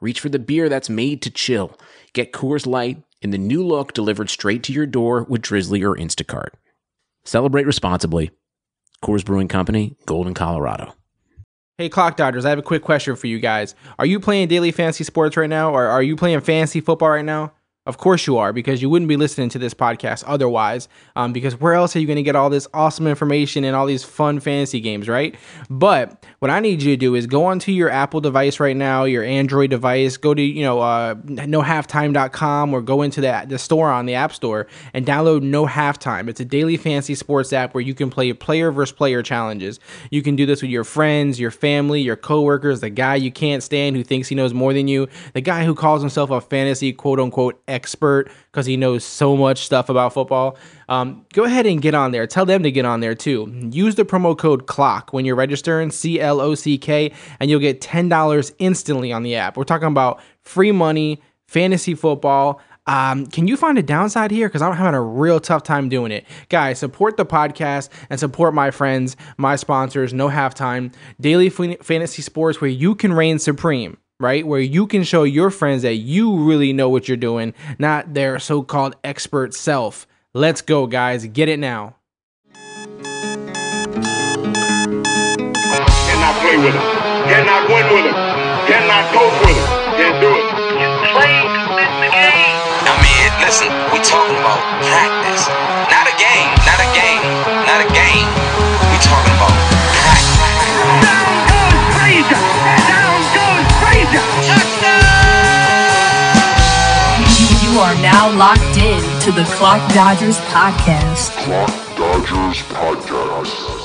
reach for the beer that's made to chill. Get Coors Light in the new look delivered straight to your door with Drizly or Instacart. Celebrate responsibly. Coors Brewing Company, Golden, Colorado. Hey, Clock Dodgers, I have a quick question for you guys. Are you playing daily fantasy sports right now, or are you playing fantasy football right now? Of course you are, because you wouldn't be listening to this podcast otherwise. Um, because where else are you going to get all this awesome information and all these fun fantasy games, right? But what I need you to do is go onto your Apple device right now, your Android device, go to you know uh, nohalftime.com or go into the the store on the App Store and download No Halftime. It's a daily fantasy sports app where you can play player versus player challenges. You can do this with your friends, your family, your coworkers, the guy you can't stand who thinks he knows more than you, the guy who calls himself a fantasy quote unquote expert because he knows so much stuff about football. Um, go ahead and get on there. Tell them to get on there too. Use the promo code CLOCK when you're registering, C L O C K, and you'll get $10 instantly on the app. We're talking about free money, fantasy football. Um, can you find a downside here? Because I'm having a real tough time doing it. Guys, support the podcast and support my friends, my sponsors, No Halftime, Daily Fantasy Sports, where you can reign supreme right? Where you can show your friends that you really know what you're doing, not their so called expert self. Let's go, guys. Get it now. Cannot play with him. Cannot win with him. Cannot coach with him. Can't do it. You play to the game. I mean, listen, we talking about practice. Not a game. Not a game. Not a game. We talking about practice. Down goes Frazier. Down goes Frazier. You are now locked in to the Clock Dodgers podcast. Clock Dodgers Podcast.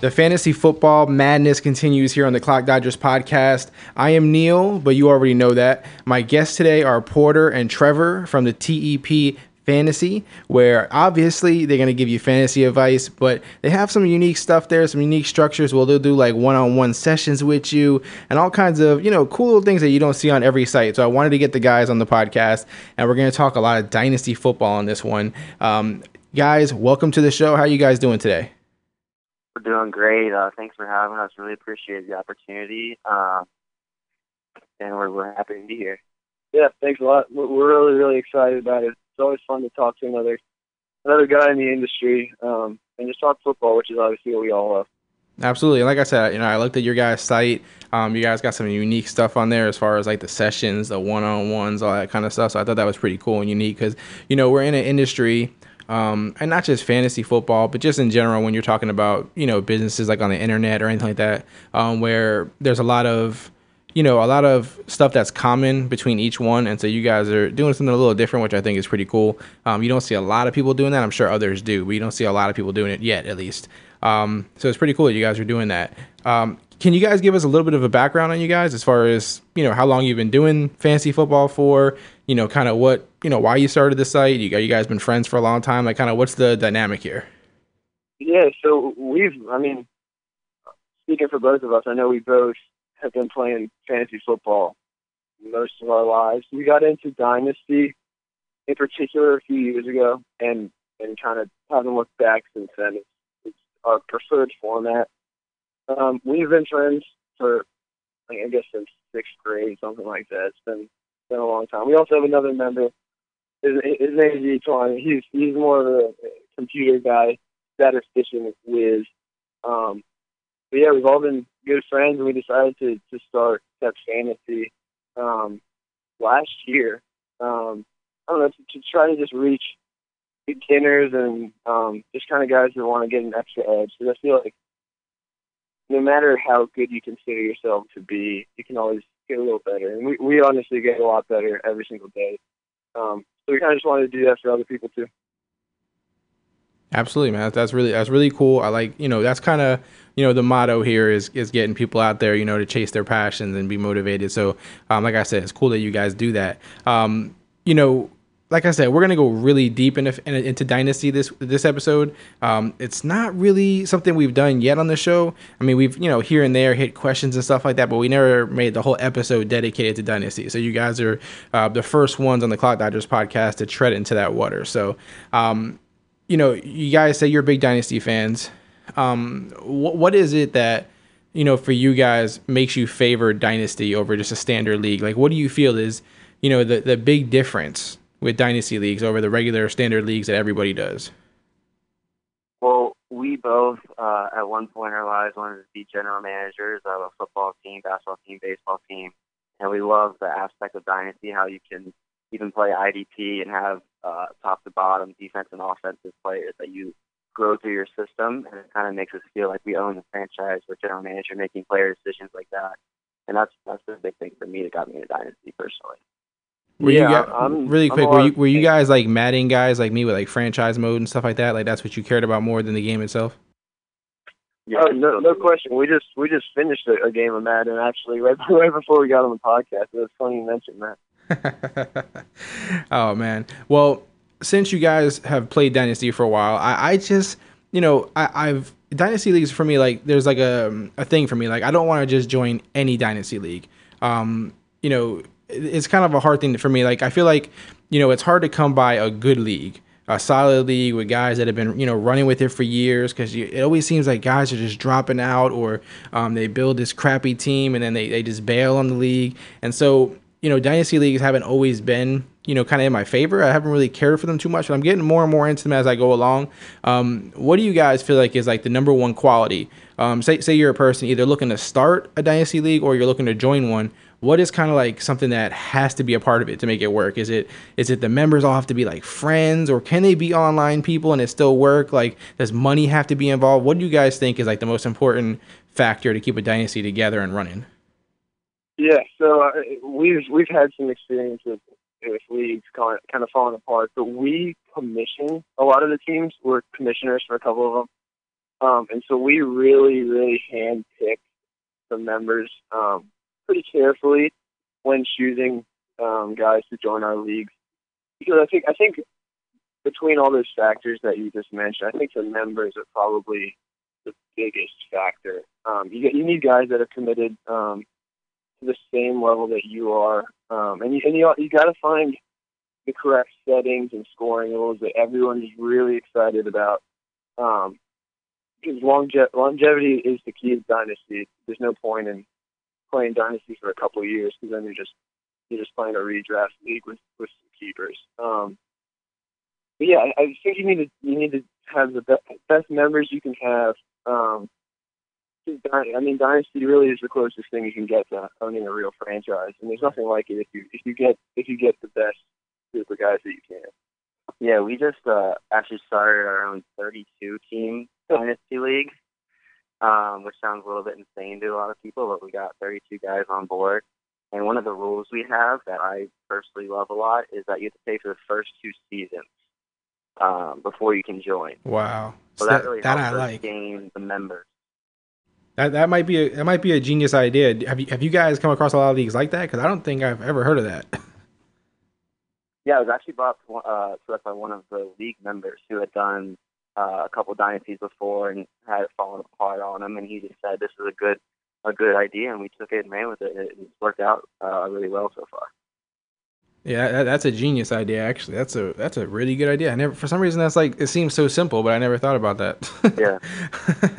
The fantasy football madness continues here on the Clock Dodgers podcast. I am Neil, but you already know that. My guests today are Porter and Trevor from the TEP Fantasy, where obviously they're going to give you fantasy advice, but they have some unique stuff there, some unique structures where they'll do like one on one sessions with you and all kinds of, you know, cool little things that you don't see on every site. So I wanted to get the guys on the podcast, and we're going to talk a lot of dynasty football on this one. Um, guys, welcome to the show. How are you guys doing today? We're doing great. Uh, thanks for having us. Really appreciate the opportunity. Um, and we're, we're happy to be here. Yeah, thanks a lot. We're we're really, really excited about it. It's always fun to talk to another another guy in the industry um, and just talk football, which is obviously what we all love. Absolutely. And like I said, you know, I looked at your guys' site. Um, you guys got some unique stuff on there as far as like the sessions, the one on ones, all that kind of stuff. So I thought that was pretty cool and unique because, you know, we're in an industry, um, and not just fantasy football, but just in general when you're talking about, you know, businesses like on the internet or anything like that, um, where there's a lot of, you know, a lot of stuff that's common between each one. And so you guys are doing something a little different, which I think is pretty cool. Um, you don't see a lot of people doing that. I'm sure others do, but you don't see a lot of people doing it yet, at least. Um, so it's pretty cool that you guys are doing that. Um, can you guys give us a little bit of a background on you guys as far as, you know, how long you've been doing fantasy football for, you know, kind of what, you know, why you started the site? You, got you guys been friends for a long time? Like kind of what's the dynamic here? Yeah, so we've, I mean, speaking for both of us, I know we both have been playing fantasy football most of our lives. We got into Dynasty in particular a few years ago, and and kind of haven't looked back since then. It's, it's our preferred format. Um, we've been friends for, like, I guess, since sixth grade, something like that. It's been been a long time. We also have another member. His, his name is Etwan. He's he's more of a computer guy, statistician whiz. Um, but yeah, we've all been good friends, and we decided to to start Step Fantasy um, last year. Um, I don't know to, to try to just reach beginners and um, just kind of guys that want to get an extra edge. Because I feel like no matter how good you consider yourself to be, you can always get a little better. And we, we honestly get a lot better every single day. Um, so we kind of just wanted to do that for other people too. Absolutely, man. That's really that's really cool. I like you know that's kind of you know the motto here is is getting people out there you know to chase their passions and be motivated. So um, like I said, it's cool that you guys do that. Um, you know, like I said, we're gonna go really deep into into Dynasty this this episode. Um, it's not really something we've done yet on the show. I mean, we've you know here and there hit questions and stuff like that, but we never made the whole episode dedicated to Dynasty. So you guys are uh, the first ones on the Clock Dodgers podcast to tread into that water. So, um, you know, you guys say you're big Dynasty fans. Um, wh- what is it that you know for you guys makes you favor Dynasty over just a standard league? Like, what do you feel is you know the the big difference with dynasty leagues over the regular standard leagues that everybody does? Well, we both uh, at one point in our lives wanted to be general managers of a football team, basketball team, baseball team, and we love the aspect of dynasty, how you can even play IDP and have uh, top to bottom defense and offensive players that you grow through your system, and it kind of makes us feel like we own the franchise with general manager making player decisions like that, and that's that's the big thing for me that got me into dynasty personally. Were Yeah, you guys, I'm- really I'm quick? Were you were you guys like Madden guys like me with like franchise mode and stuff like that? Like that's what you cared about more than the game itself? Yeah, Oh, no, no question. We just we just finished a, a game of Madden actually right right before we got on the podcast. It was funny you mentioned that. oh man. Well, since you guys have played Dynasty for a while, I, I just you know I, I've Dynasty leagues for me like there's like a a thing for me like I don't want to just join any Dynasty league. Um, you know, it- it's kind of a hard thing for me. Like I feel like you know it's hard to come by a good league. A solid league with guys that have been, you know, running with it for years, because it always seems like guys are just dropping out, or um, they build this crappy team and then they, they just bail on the league. And so, you know, dynasty leagues haven't always been, you know, kind of in my favor. I haven't really cared for them too much, but I'm getting more and more into them as I go along. Um, what do you guys feel like is like the number one quality? Um, say, say you're a person either looking to start a dynasty league or you're looking to join one. What is kind of like something that has to be a part of it to make it work? Is it is it the members all have to be like friends, or can they be online people and it still work? Like, does money have to be involved? What do you guys think is like the most important factor to keep a dynasty together and running? Yeah, so uh, we've we've had some experience with with leagues kind of, falling apart, but we commission a lot of the teams. We're commissioners for a couple of them, um, and so we really really handpick the members um, pretty carefully when choosing um, guys to join our leagues. Because I think I think between all those factors that you just mentioned, I think the members are probably the biggest factor. Um, you you need guys that are committed. Um, to the same level that you are, um, and you and you you got to find the correct settings and scoring rules that everyone is really excited about. Um, because longe- longevity is the key of dynasty. There's no point in playing dynasty for a couple of years because then you're just you're just playing a redraft league with with keepers. Um, but yeah, I, I think you need to you need to have the best, best members you can have. Um, I mean, Dynasty really is the closest thing you can get to owning a real franchise, and there's nothing like it if you if you get if you get the best group of guys that you can. Yeah, we just uh, actually started our own 32 team dynasty league, um, which sounds a little bit insane to a lot of people, but we got 32 guys on board. And one of the rules we have that I personally love a lot is that you have to pay for the first two seasons um, before you can join. Wow, So So that, really that helps I like. gain the members. That that might be a that might be a genius idea. Have you have you guys come across a lot of leagues like that? Because I don't think I've ever heard of that. Yeah, it was actually brought to, uh, to us by one of the league members who had done uh, a couple dynasties before and had it fallen apart on him, and he just said this is a good a good idea, and we took it and ran with it. It's worked out uh, really well so far. Yeah, that, that's a genius idea. Actually, that's a that's a really good idea. I never, for some reason, that's like it seems so simple, but I never thought about that. Yeah.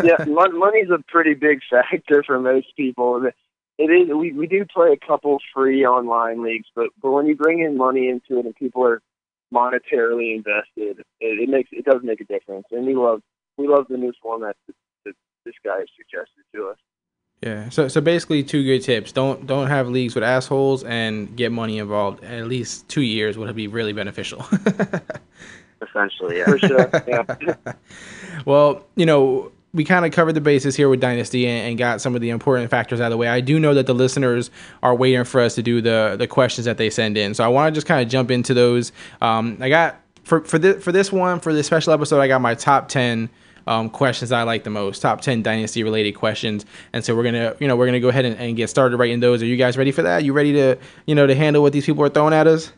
yeah, mon- money's a pretty big factor for most people. It is. We we do play a couple free online leagues, but but when you bring in money into it and people are monetarily invested, it, it makes it does make a difference. And we love we love the new format that, that this guy has suggested to us. Yeah. So so basically, two good tips: don't don't have leagues with assholes, and get money involved. At least two years would be really beneficial. Essentially, yeah. For sure. Yeah. well, you know, we kind of covered the bases here with Dynasty and, and got some of the important factors out of the way. I do know that the listeners are waiting for us to do the the questions that they send in, so I want to just kind of jump into those. Um, I got for for this for this one for this special episode, I got my top ten um, questions I like the most, top ten dynasty related questions, and so we're gonna you know we're gonna go ahead and, and get started writing those. Are you guys ready for that? You ready to you know to handle what these people are throwing at us?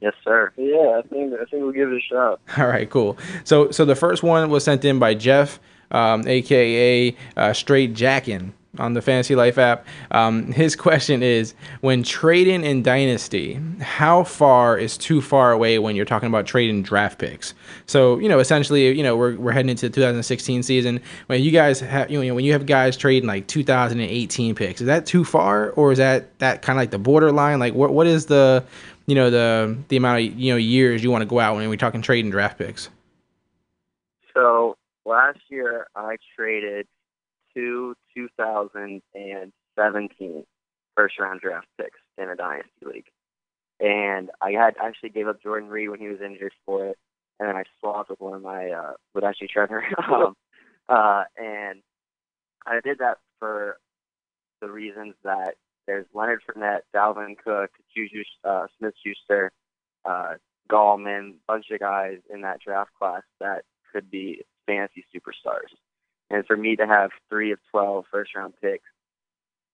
Yes, sir. Yeah, I think I think we'll give it a shot. All right, cool. So so the first one was sent in by Jeff, um, aka uh, Straight Jackin on the Fantasy Life app. Um, his question is: When trading in Dynasty, how far is too far away when you're talking about trading draft picks? So you know, essentially, you know, we're, we're heading into the 2016 season. When you guys have, you know, when you have guys trading like 2018 picks, is that too far, or is that that kind of like the borderline? Like, what what is the you know the the amount of you know years you want to go out when we're talking trading draft picks? So last year I traded two 2017 first round draft picks in a dynasty league, and I had actually gave up Jordan Reed when he was injured for it, and then I swapped with one of my uh, with actually Trevor, um, uh, and I did that for the reasons that there's Leonard Fournette, Dalvin Cook, Juju uh, Smith-Schuster, uh, Gallman, bunch of guys in that draft class that could be fantasy superstars. And for me to have three of 12 first round picks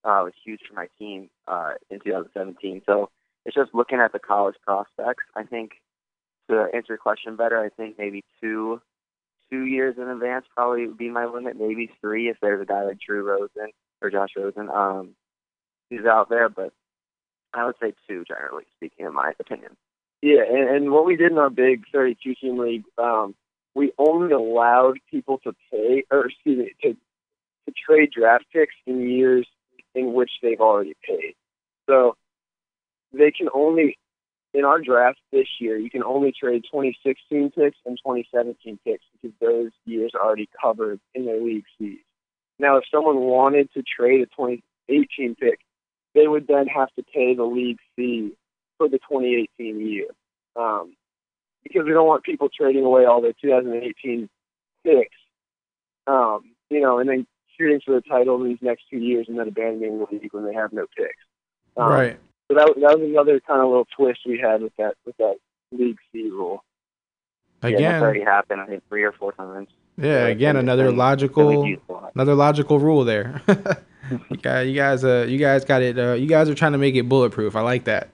uh, was huge for my team uh, in 2017. So it's just looking at the college prospects. I think to answer your question better, I think maybe two two years in advance probably would be my limit. Maybe three if there's a guy like Drew Rosen or Josh Rosen um, who's out there. But I would say two, generally speaking, in my opinion. Yeah, and, and what we did in our big 32 team league, um, we only allowed people to pay, or excuse me, to to trade draft picks in years in which they've already paid. So they can only in our draft this year, you can only trade 2016 picks and 2017 picks because those years are already covered in their league fees. Now, if someone wanted to trade a 2018 pick, they would then have to pay the league fee for the 2018 year. Um, because we don't want people trading away all their 2018 picks, um, you know, and then shooting for the title in these next two years and then abandoning the league when they have no picks. Um, right. So that, that was another kind of little twist we had with that with that league fee rule. yeah, Again, that's already happened. I think three or four times. yeah. Again, another logical. and we used a lot. another logical rule there. you guys, you guys, uh, you guys got it. Uh, you guys are trying to make it bulletproof. I like that.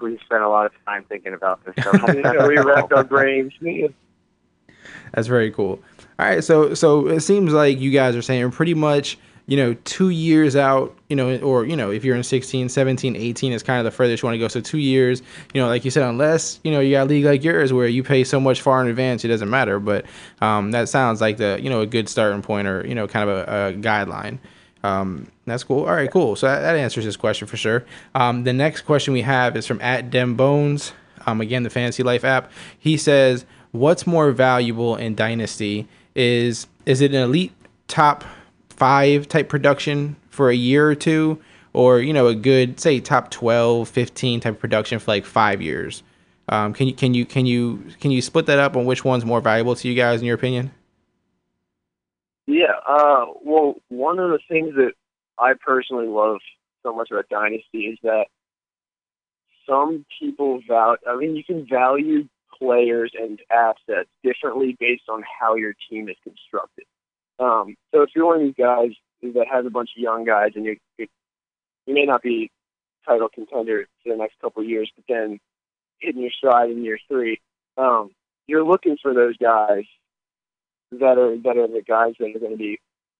We spent a lot of time thinking about this. So Yeah, we racked our brains. That's very cool. All right, so so it seems like you guys are saying pretty much, you know, two years out, you know, or you know, if you're in 16, 17, 18 is kind of the furthest you want to go. So two years, you know, like you said, unless you know you got a league like yours where you pay so much far in advance, it doesn't matter. But um, that sounds like the you know a good starting point or you know kind of a, a guideline. Um, that's cool. All right, cool. So that, that answers this question for sure. Um, the next question we have is from at Dem Bones. Um, again, the Fantasy Life app. He says, "What's more valuable in Dynasty? Is is it an elite top five type production for a year or two, or you know a good say top 12, 15 type production for like five years? Um, can you can you can you can you split that up on which one's more valuable to you guys in your opinion? Yeah. Uh, well, one of the things that I personally love so much about Dynasty is that some people value. I mean, you can value players and assets differently based on how your team is constructed. Um, so if you're one of these guys that has a bunch of young guys and you you may not be title contender for the next couple of years, but then hitting your stride in year three, um, you're looking for those guys that are that are the guys that are going to be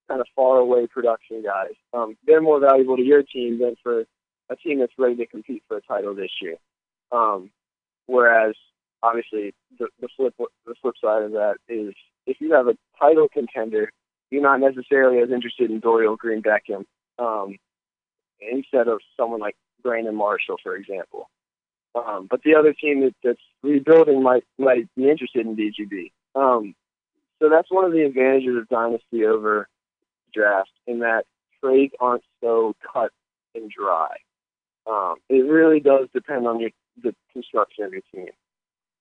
kind of far away production guys. Um, they're more valuable to your team than for a team that's ready to compete for a title this year. Um, whereas obviously the, the flip the flip side of that is if you have a title contender, you're not necessarily as interested in Dorial Green Beckham um, instead of someone like Brandon Marshall, for example. Um, but the other team that, that's rebuilding might might be interested in DGB. Um, so that's one of the advantages of Dynasty over draft in that trades aren't so cut and dry. Um, it really does depend on your the construction of your team.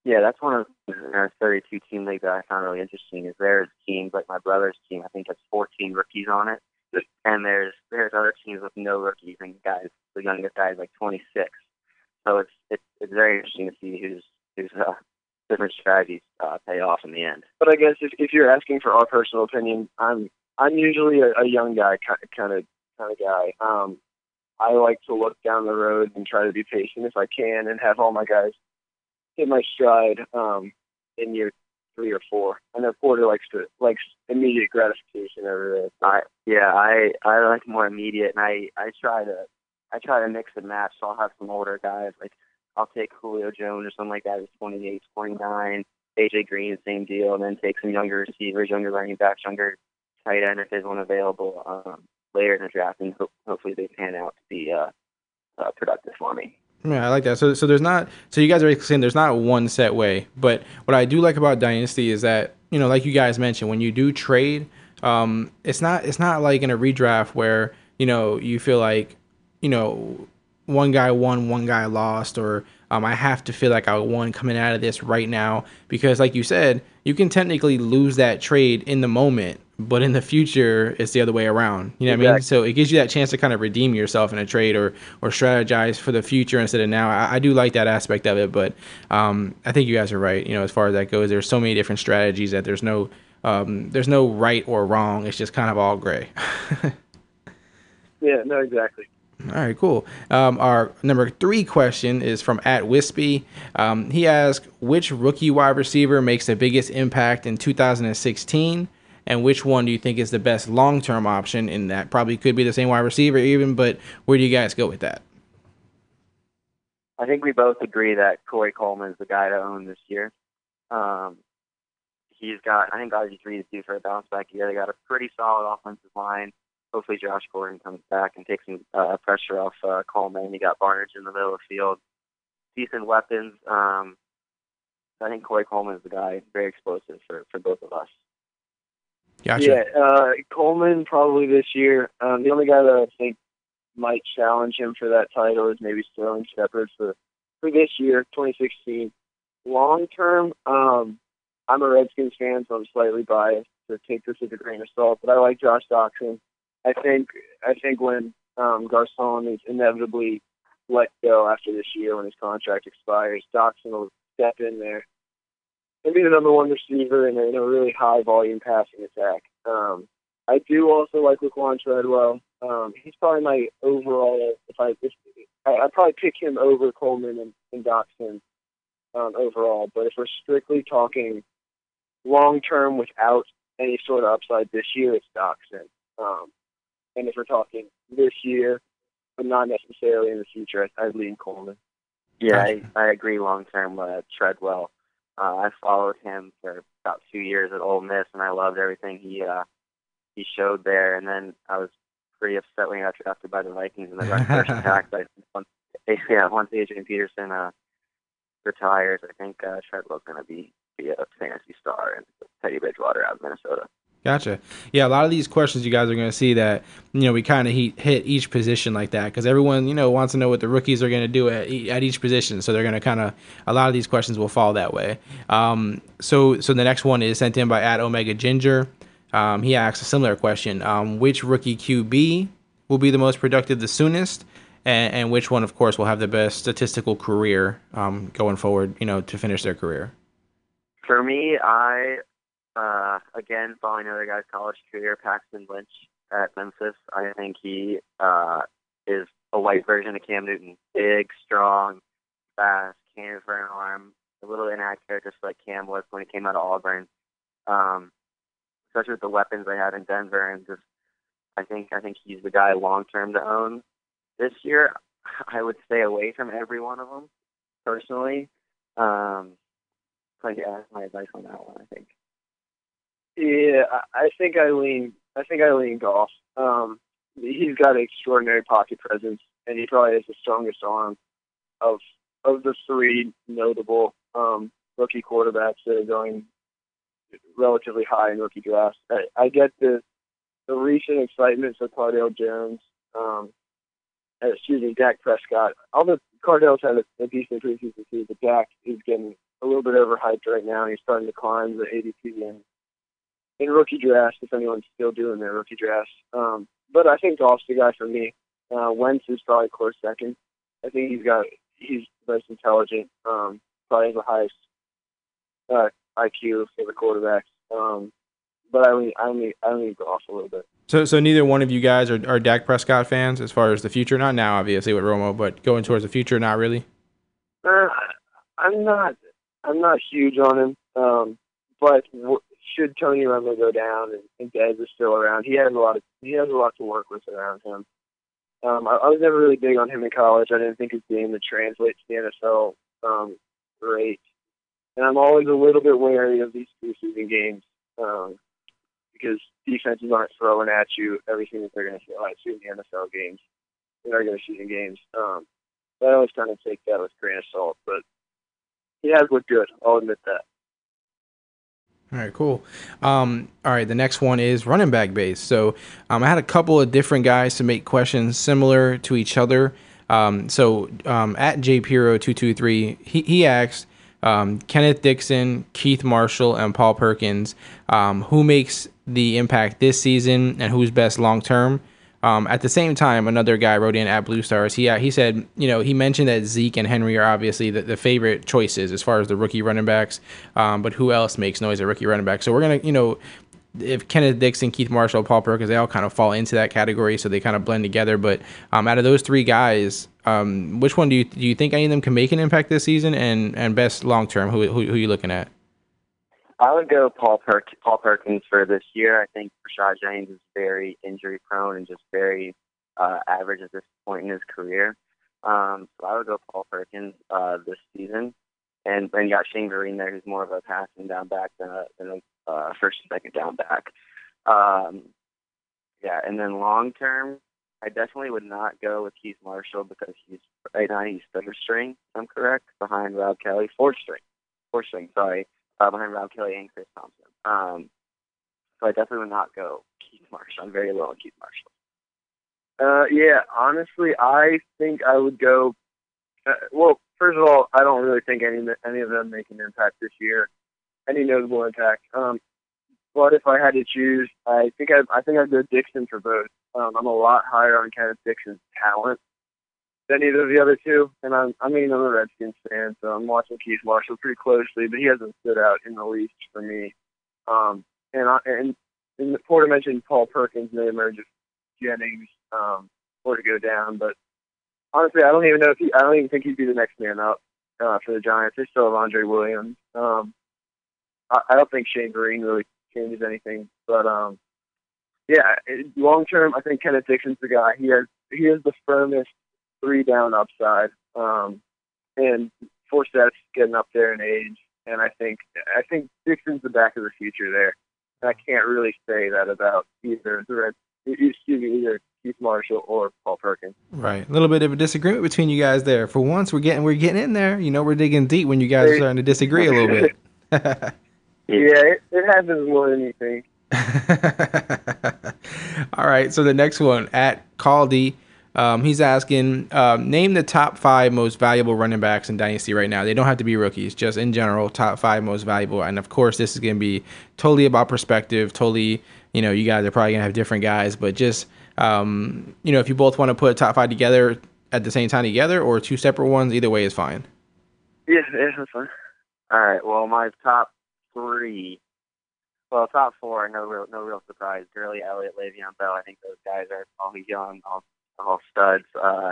Yeah, that's one of in our 32 team league that I found really interesting. Is there's teams like my brother's team. I think has 14 rookies on it, and there's there's other teams with no rookies and guys. The youngest guy is like 26. So it's it's it's very interesting to see who's whose uh, different strategies uh, pay off in the end. But I guess if, if you're asking for our personal opinion, I'm I'm usually a, a young guy kind of kind of guy. Um, I like to look down the road and try to be patient if I can, and have all my guys hit my stride um, in year three or four. I know Porter likes to likes immediate gratification over there. I yeah, I I like more immediate, and I I try to I try to mix and match. So I'll have some older guys like I'll take Julio Jones or something like that. He's 28, 29. AJ Green, same deal, and then take some younger receivers, younger running backs, younger tight end if there's one available um, later in the draft, and ho- hopefully they pan out to be uh, uh, productive for me. Yeah, I like that. So, so there's not. So you guys are saying there's not one set way, but what I do like about Dynasty is that you know, like you guys mentioned, when you do trade, um, it's not it's not like in a redraft where you know you feel like you know one guy won, one guy lost, or um, I have to feel like I won coming out of this right now because, like you said, you can technically lose that trade in the moment, but in the future, it's the other way around. You know what I mean? So it gives you that chance to kind of redeem yourself in a trade or or strategize for the future instead of now. I, I do like that aspect of it, but um, I think you guys are right. You know, as far as that goes, there's so many different strategies that there's no um, there's no right or wrong. It's just kind of all gray. yeah, no, exactly. All right, cool. Um, our number three question is from at Wispy. Um, he asked, which rookie wide receiver makes the biggest impact in 2016? And which one do you think is the best long term option? And that probably could be the same wide receiver, even, but where do you guys go with that? I think we both agree that Corey Coleman is the guy to own this year. Um, he's got, I think, RG3 is due for a bounce back year. They got a pretty solid offensive line hopefully Josh Gordon comes back and takes some uh, pressure off uh, Coleman. You got Barnidge in the middle of the field, decent weapons. Um, I think Corey Coleman is the guy, very explosive for, for both of us. Gotcha. Yeah, uh, Coleman probably this year. Um, the only guy that I think might challenge him for that title is maybe Sterling Shepard for for this year, 2016. Long term, um, I'm a Redskins fan, so I'm slightly biased to take this with a grain of salt. But I like Josh Doctson. I think I think when um, Garcon is inevitably let go after this year when his contract expires, Doctson will step in there and be the number one receiver in a, in a really high volume passing attack. Um, I do also like Laquan Treadwell. Um, he's probably my overall. If I if, I I'd probably pick him over Coleman and, and um, overall. But if we're strictly talking long term without any sort of upside this year, it's Doctson. Um, and if we're talking this year, but not necessarily in the future, I, I'd lean Coleman. Yeah, I, I agree long term with Treadwell. Uh, I followed him for about two years at Ole Miss, and I loved everything he uh, he showed there. And then I was pretty upset when he got drafted by the Vikings in the first attack. But once, yeah, once Adrian Peterson uh, retires, I think uh, Treadwell's going to be be a fantasy star and Teddy Bridgewater out of Minnesota. Gotcha. Yeah, a lot of these questions you guys are going to see that you know we kind of hit each position like that because everyone you know wants to know what the rookies are going to do at, at each position, so they're going to kind of a lot of these questions will fall that way. Um, so so the next one is sent in by at Omega Ginger. Um, he asks a similar question: um, Which rookie QB will be the most productive the soonest, and, and, which one, of course, will have the best statistical career um, going forward? You know, to finish their career. For me, I uh, again, following another guy's college career, Paxton Lynch at Memphis. I think he uh, is a white version of Cam Newton. Big, strong, fast, cannon for an arm, a little inaccurate, just like Cam was when he came out of Auburn. Um, especially with the weapons they had in Denver, and just I think I think he's the guy long term to own. This year, I would stay away from every one of them personally. Um, but yeah, that's my advice on that one. I think. Yeah, I think I lean. I think I lean Goff. Um, he's got an extraordinary pocket presence, and he probably has the strongest arm of of the three notable um, rookie quarterbacks that are going relatively high in rookie drafts. I, I get the the recent excitement for Cardale Jones. Um, uh, excuse me, Dak Prescott. All the Cardale's had a, a decent preseason but Dak is getting a little bit overhyped right now. He's starting to climb the ADP and in rookie drafts, if anyone's still doing their rookie drafts. Um, but I think Goff's the guy for me. Uh, Wentz is probably close second. I think he's got he's the most intelligent, um, probably has the highest uh, IQ for the quarterbacks. Um, but I lean, I lean, I lean Goff a little bit. So, so neither one of you guys are, are Dak Prescott fans as far as the future. Not now, obviously, with Romo, but going towards the future, not really. Uh, I'm not, I'm not huge on him. Um, but should Tony Romo go down and, and Dez is still around, he has a lot of, he has a lot to work with around him. Um, I, I was never really big on him in college. I didn't think his game would translate to the NFL um, great, and I'm always a little bit wary of these preseason games um, because defenses aren't throwing at you everything that they're going to throw at you in the NFL games, in regular season games. Um, so I always kind of take that with a grain of salt, but he has looked good. I'll admit that. All right, cool. Um, all right, the next one is running back base. So um, I had a couple of different guys to make questions similar to each other. Um, so um, at jpiro223, he, he asked um, Kenneth Dixon, Keith Marshall, and Paul Perkins, um, who makes the impact this season and who's best long term. Um, at the same time, another guy wrote in at Blue Stars. He uh, he said, you know, he mentioned that Zeke and Henry are obviously the, the favorite choices as far as the rookie running backs. Um, but who else makes noise at rookie running back? So we're gonna, you know, if Kenneth Dixon, Keith Marshall, Paul Perkins, they all kind of fall into that category, so they kind of blend together. But um, out of those three guys, um, which one do you do you think any of them can make an impact this season? And and best long term, who, who who are you looking at? I would go Paul Perk Paul Perkins for this year. I think Rashad Jennings is very injury prone and just very uh, average at this point in his career. Um, so I would go Paul Perkins uh, this season, and and got Shane Vereen there, who's more of a passing down back than a, than a uh, first and second down back. Um, yeah, and then long term, I definitely would not go with Keith Marshall because he's right now he's third string. if I'm correct behind Rob Kelley, fourth string, fourth string. Sorry uh, behind Rob Kelley and Chris Thompson. Um, so I definitely would not go Keith Marshall. I'm very low on Keith Marshall. Uh, yeah, honestly, I think I would go. Uh, well, first of all, I don't really think any any of them make an impact this year, any notable impact. Um, but if I had to choose, I think I I think I'd go Dixon for both. Um, I'm a lot higher on Kenneth Dixon's talent than either of the other two, and I'm I mean I'm a Redskins fan, so I'm watching Keith Marshall pretty closely, but he hasn't stood out in the least for me. Um, and I, and and Porter mentioned Paul Perkins may emerge if Jennings um, were to go down, but honestly, I don't even know if he I don't even think he'd be the next man up uh, for the Giants. They still have Andre Williams. Um, I, I don't think Shane Vereen really changes anything, but um, yeah, long term, I think Kenneth Dixon's the guy. He has he has the firmest three down upside, um, and Forsett's getting up there in age, and I think I think Dixon's the back of the future there. And I can't really say that about either the Red, excuse me, either Keith Marshall or Paul Perkins. Right, a little bit of a disagreement between you guys there. For once, we're getting we're getting in there. You know, we're digging deep when you guys are starting to disagree a little bit. yeah, it, it happens more than you think. All right, so the next one at Caldy. Um, he's asking, um, name the top five most valuable running backs in Dynasty right now. They don't have to be rookies, just in general, top five most valuable. And of course, this is going to be totally about perspective. Totally, you know, you guys are probably going to have different guys, but just, um, you know, if you both want to put a top five together at the same time together or two separate ones, either way is fine. Yeah, yeah, that's fine. All right. Well, my top three, well, top four, no real, no real surprise. Gurley, Elliott, Le'Veon Bell. I think those guys are all young, all, all studs. Uh,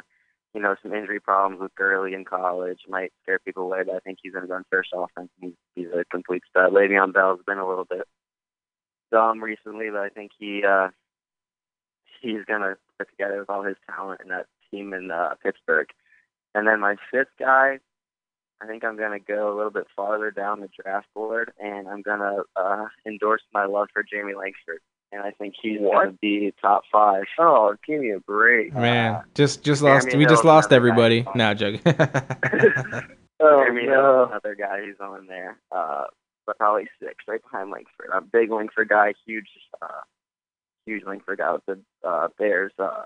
you know, some injury problems with Gurley in college might scare people away, but I think he's going to run first offense. He's, he's a complete stud. Le'Veon Bell's been a little bit dumb recently, but I think he uh, he's going to put together with all his talent in that team in uh, Pittsburgh. And then my fifth guy, I think I'm going to go a little bit farther down the draft board, and I'm going to uh, endorse my love for Jeremy Langford. And I think he's going to be top five. Oh, give me a break. Man, just just Jeremy lost. We just lost everybody. Now, joking. Oh, Jeremy no. Hill's another guy who's on there, uh, but probably six, right behind Langford. I'm a big Langford guy, huge, uh, huge Langford guy with the uh, Bears' uh,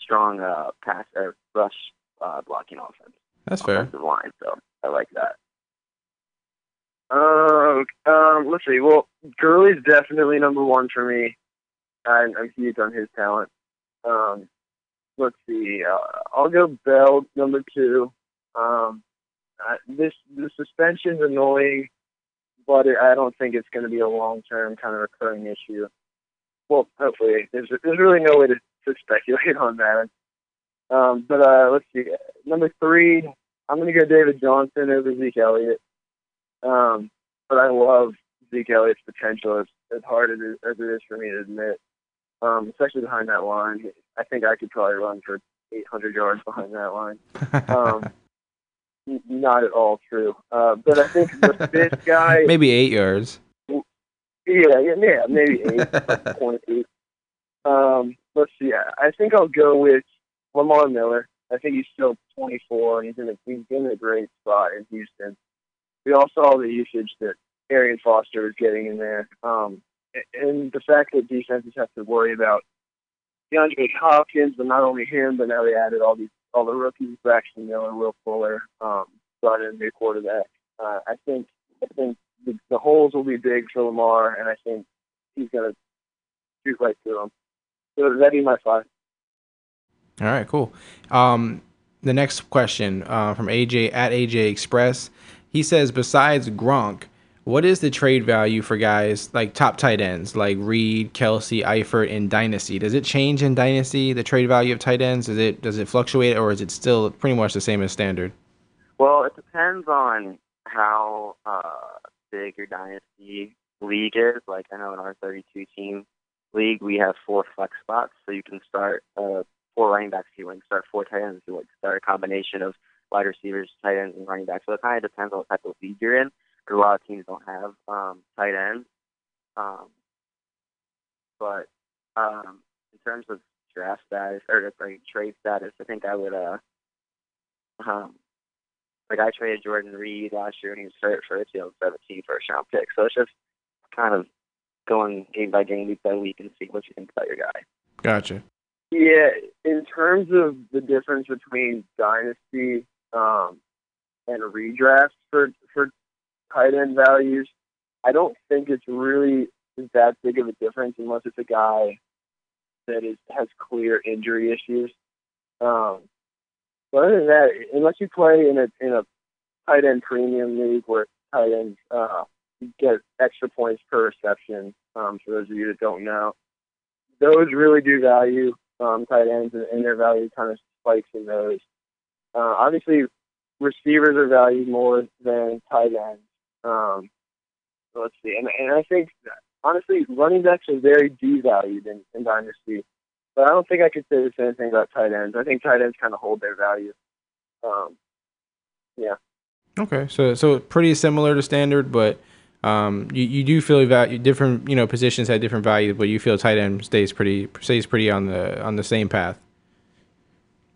strong uh, pass or rush uh, blocking offense, That's fair. offensive line. So I like that. Uh, um, let's see. Well, Gurley's definitely number one for me. I'm, I'm huge on his talent. Um, let's see. Uh, I'll go Bell number two. Um, uh, this the suspension's annoying, but it, I don't think it's going to be a long term kind of recurring issue. Well, hopefully, there's there's really no way to, to speculate on that. Um, but uh, let's see, number three, I'm going to go David Johnson over Zeke Elliott. Um, but I love Zeke Elliott's potential as, as hard as it, as it is for me to admit, um, especially behind that line. I think I could probably run for 800 yards behind that line. Um, n- not at all true. Uh, but I think the fifth guy, Maybe eight yards. yeah, yeah, yeah maybe eight, point eight. Um, let's see. I- I think I'll go with Lamar Miller. I think he's still 24 and he's in a he's in a great spot in Houston. We all saw the usage that Arian Foster is getting in there, um, and the fact that defenses have to worry about DeAndre Hopkins, but not only him, but now they added all these all the rookies, Braxton Miller, Will Fuller, um, brought in a new quarterback. Uh, I think I think the, the holes will be big for Lamar, and I think he's going to shoot right through them. So that'd be my five. All right, cool. Um, the next question uh, from AJ at AJ Express. He says, besides Gronk, what is the trade value for guys like top tight ends like Reed, Kelce, Eifert in Dynasty? Does it change in Dynasty? The trade value of tight ends does it does it fluctuate or is it still pretty much the same as standard? Well, it depends on how uh, big your dynasty league is. Like I know in our 32 team league, we have four flex spots, so you can start uh, four running backs you. Can start four tight ends you want. Start a combination of wide receivers, tight ends, and running backs. So it kind of depends on what type of league you're in. Because a lot of teams don't have um, tight ends. Um, but um, in terms of draft status or like, trade status, I think I would uh, um, like I traded Jordan Reed last year and he was hurt for a 2017 first round pick. So it's just kind of going game by game, week by week, and see what you think about your guy. Gotcha. Yeah, in terms of the difference between dynasty um, and redraft for for tight end values, I don't think it's really that big of a difference unless it's a guy that is has clear injury issues. Um, but other than that, unless you play in a in a tight end premium league where tight ends uh, get extra points per reception, um, for those of you that don't know, those really do value um, tight ends, and, and their value kind of spikes in those. Uh, obviously, receivers are valued more than tight ends. Um, so let's see, and, and I think honestly, running backs are very devalued in, in dynasty. But I don't think I could say the same thing about tight ends. I think tight ends kind of hold their value. Um, yeah. Okay, so so pretty similar to standard, but um, you, you do feel value different. You know, positions have different values, but you feel tight end stays pretty stays pretty on the on the same path.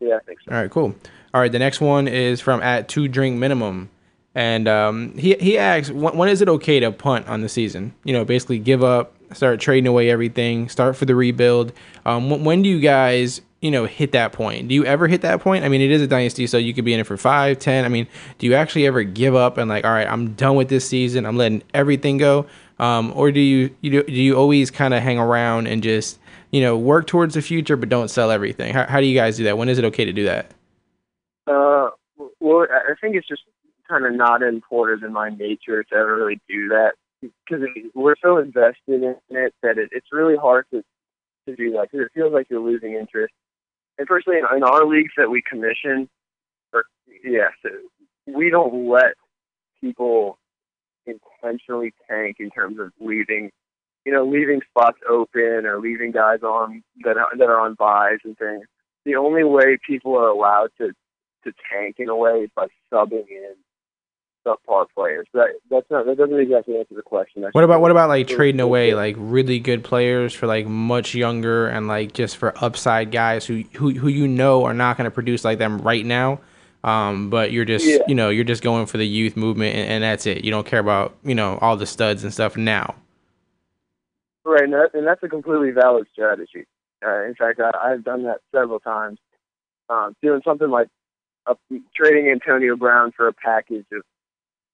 Yeah, I think so. All right, cool. All right, the next one is from at two drink minimum, and um, he he asks when, when is it okay to punt on the season? You know, basically give up, start trading away everything, start for the rebuild. Um, when, when do you guys you know hit that point? Do you ever hit that point? I mean, it is a dynasty, so you could be in it for five, ten. I mean, do you actually ever give up and like, all right, I'm done with this season. I'm letting everything go. Um, or do you you do, do you always kind of hang around and just you know work towards the future, but don't sell everything? How, how do you guys do that? When is it okay to do that? Uh, well, I think it's just kind of not important in my nature to ever really do that because we're so invested in it that it, it's really hard to to do that because it feels like you're losing interest. And personally, in, in our leagues that we commission, or yeah, so we don't let people intentionally tank in terms of leaving, you know, leaving spots open or leaving guys on that are, that are on buys and things. The only way people are allowed to to tank in a way by subbing in subpar players. That that's not that doesn't exactly answer the question. That's What about what about like trading away like really good players for like much younger and like just for upside guys who who who you know are not going to produce like them right now, um, but you're just Yeah. you know you're just going for the youth movement and, and that's it. You don't care about you know all the studs and stuff now. Right, and, that, and that's a completely valid strategy. Uh, in fact, I, I've done that several times. Um, doing something like uh, trading Antonio Brown for a package of,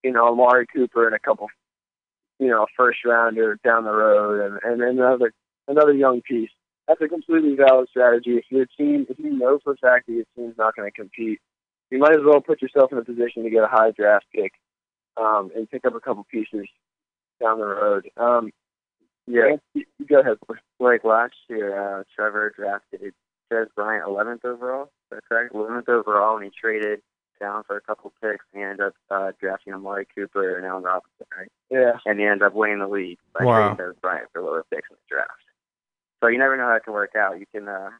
you know, Amari Cooper and a couple, you know, a first rounder down the road, and and another another young piece. That's a completely valid strategy. If your team, if you know for a fact that your team's not going to compete, you might as well put yourself in a position to get a high draft pick um, and pick up a couple pieces down the road. Um, yeah, go ahead. Like last year, uh, Trevor drafted Dez Bryant 11th overall. Is that correct? 11th overall, and he traded down for a couple picks. And he ended up uh, drafting Amari Cooper and Allen Robinson, right? Yeah, And he ended up winning the league by Wow. trading Dez Bryant for lower picks in the draft. So you never know how it can work out. You can uh,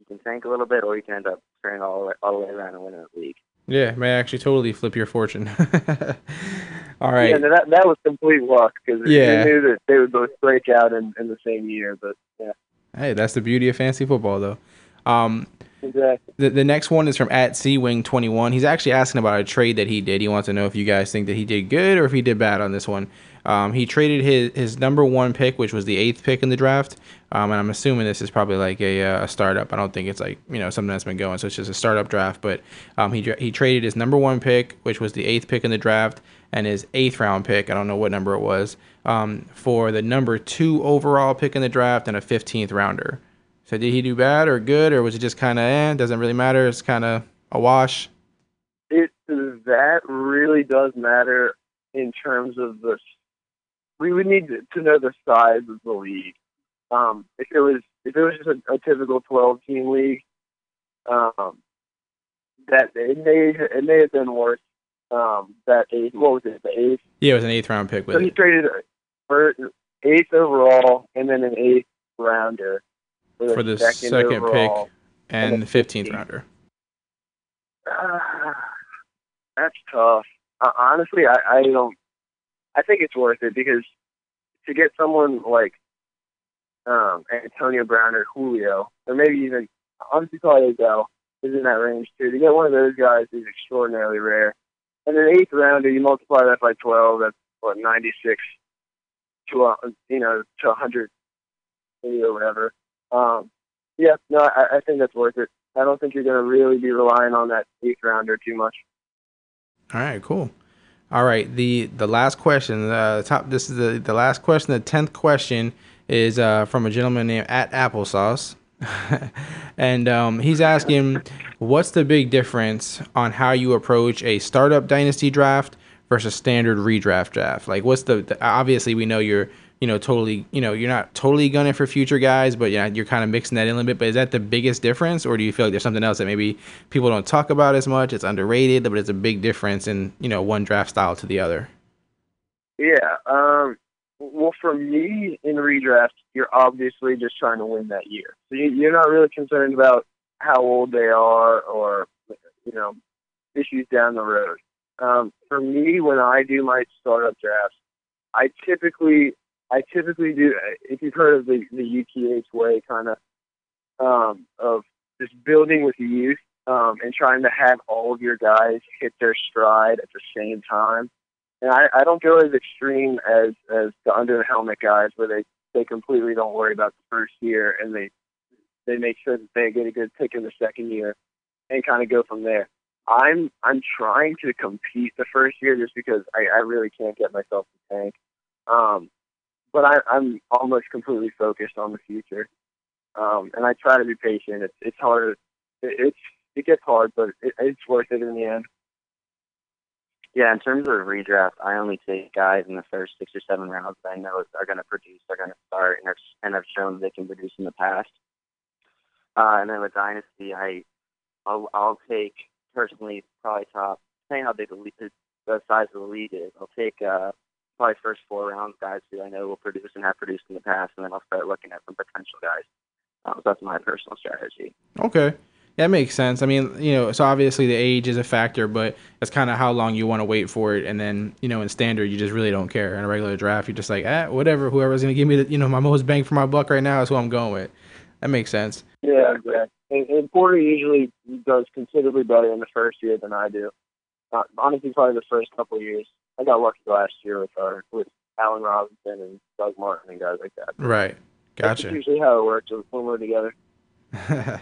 you can tank a little bit, or you can end up turning all the way, all the way around and winning the league. Yeah, may actually totally flip your fortune. All right. yeah. That that was complete luck because Yeah. we knew that they would both break out in, in the same year. But yeah, Hey, that's the beauty of fantasy football, though. Um, exactly. the, the next one is from at Wing21. He's actually asking about a trade that he did. He wants to know if you guys think that he did good or if he did bad on this one. Um, he traded his, his number one pick, which was the eighth pick in the draft. Um, and I'm assuming this is probably like a, uh, a startup. I don't think it's like, you know, something that's been going. So it's just a startup draft. But um, he, he traded his number one pick, which was the eighth pick in the draft, and his eighth round pick, I don't know what number it was, um, for the number two overall pick in the draft and a 15th rounder. So did he do bad or good, or was it just kind of eh? Doesn't really matter. It's kind of a wash. it that really does matter in terms of the. We would need to- to know the size of the league. Um, if it was if it was just a, a typical twelve team league, um, that it may it may have been worth um, that eighth. What was it? The eighth. Yeah, it was an eighth round pick with So he it. traded for eighth overall and then an eighth rounder For the second pick. overall. and and the 15th 15th. rounder. Ah, that's tough. Uh, honestly, I, I don't. I think it's worth it because to get someone like um, Antonio Brown or Julio, or maybe even honestly probably Odell is in that range too. To get one of those guys is extraordinarily rare. And an eighth rounder, you multiply that by twelve. That's what ninety six to a you know to a hundred or whatever. Um, yeah, no, I, I think that's worth it. I don't think you're going to really be relying on that eighth rounder too much. All right, cool. All right, the the last question, uh, top. This is the the last question. The tenth question is uh, from a gentleman named at Applesauce, and um, he's asking, what's the big difference on how you approach a startup dynasty draft versus standard redraft draft? Like, what's the, the obviously we know you're you know totally you know you're not totally gunning for future guys, but yeah, you're kind of mixing that in a little bit. But is that the biggest difference, or do you feel like there's something else that maybe people don't talk about as much? It's underrated, but it's a big difference in you know one draft style to the other. Yeah. Um, well, for me in redraft, you're obviously just trying to win that year. So you, you're not really concerned about how old they are or you know issues down the road. Um, for me, when I do my startup drafts, I typically I typically do. If you've heard of the the UTH way, kind of um, of just building with youth um, and trying to have all of your guys hit their stride at the same time. And I, I don't go as extreme as as the under the helmet guys, where they they completely don't worry about the first year and they they make sure that they get a good pick in the second year and kind of go from there. I'm I'm trying to compete the first year just because I, I really can't get myself to tank. Um, but I, I'm almost completely focused on the future, um, and I try to be patient. It's it's hard. It, it's it gets hard, but it, it's worth it in the end. Yeah, in terms of redraft, I only take guys in the first six or seven rounds that I know are going to produce, are going to start, and have, and have shown they can produce in the past. Uh, and then with Dynasty, I, I'll, I'll take personally probably top, depending how big the, the size of the league is, I'll take uh, probably first four rounds guys who I know will produce and have produced in the past, and then I'll start looking at some potential guys. Um, so that's my personal strategy. Okay. That makes sense. I mean, you know, so obviously the age is a factor, but that's kind of how long you want to wait for it. And then, you know, in standard, you just really don't care. In a regular draft, you're just like, ah, whatever. Whoever's going to give me the, you know, my most bang for my buck right now is who I'm going with. That makes sense. Yeah, exactly. And, and Porter usually does considerably better in the first year than I do. Uh, honestly, probably the first couple of years. I got lucky last year with our with Allen Robinson and Doug Martin and guys like that. Right. Gotcha. That's usually how it works when we're together.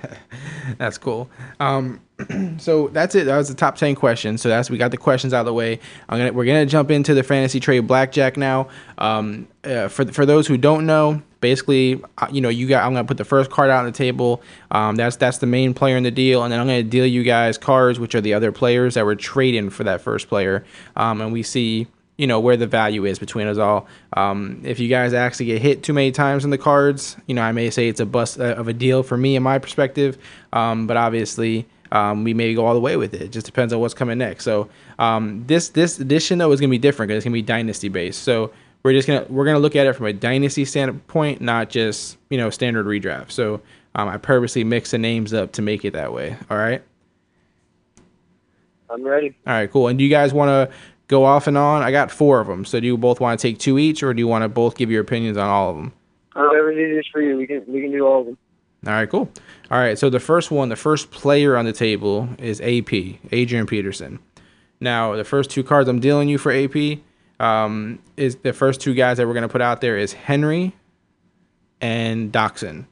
that's cool. Um, so that's it. That was the top ten questions. So that's we got the questions out of the way. I'm gonna we're gonna jump into the fantasy trade blackjack now. Um, uh, for for those who don't know, basically, uh, you know, you got. I'm gonna put the first card out on the table. Um, that's that's the main player in the deal, and then I'm gonna deal you guys cards, which are the other players that were trading for that first player. Um, and we see, you know, where the value is between us all. Um, if you guys actually get hit too many times in the cards, you know, I may say it's a bust uh, of a deal for me in my perspective. Um, but obviously, um, we may go all the way with it. It just depends on what's coming next. So um, this this edition though is gonna be different because it's gonna be dynasty based. So we're just gonna we're gonna look at it from a dynasty standpoint, not just you know standard redraft. So um, I purposely mix the names up to make it that way. All right. I'm ready. All right, cool. And do you guys want to go off and on? I got four of them. So do you both want to take two each, or do you want to both give your opinions on all of them? Whatever's easiest for you, we can we can do all of them. All right, cool. All right, so the first one, the first player on the table is AP, Adrian Peterson. Now, the first two cards I'm dealing you for AP um, is the first two guys that we're going to put out there is Henry and Doctson.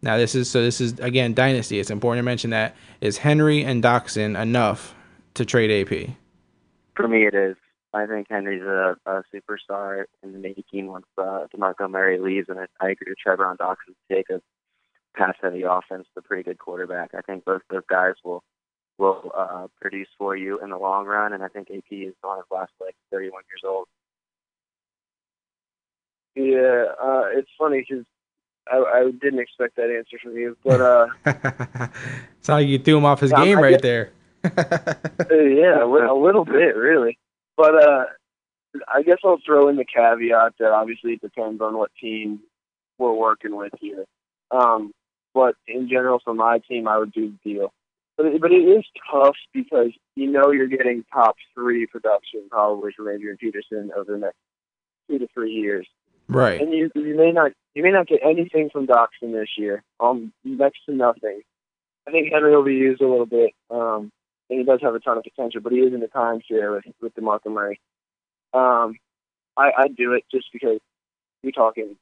Now, this is so this is again dynasty. It's important to mention that is Henry and Doctson enough to trade AP? For me, it is. I think Henry's a, a superstar in the making once uh, DeMarco Murray leaves, and I, I agree with Trevor on Doctson's take of pass-heavy offense, the pretty good quarterback. I think both those guys will will uh, produce for you in the long run, and I think AP is on his last leg, 31 years old. Yeah, uh, it's funny because I, I didn't expect that answer from you, but uh, it's like you threw him off his Um, game I right guess- there. Yeah, a li- a little bit, really. But uh, I guess I'll throw in the caveat that obviously it depends on what team we're working with here. Um, but in general, for my team, I would do the deal. But it, but it is tough because you know you're getting top three production probably from Adrian Peterson over the next two to three years, right. and you you may not you may not get anything from Doctson this year. Um, next to nothing. I think Henry will be used a little bit. Um, and he does have a ton of potential, but he is in the timeshare with with DeMarco Murray. Um, I I do it just because you're talking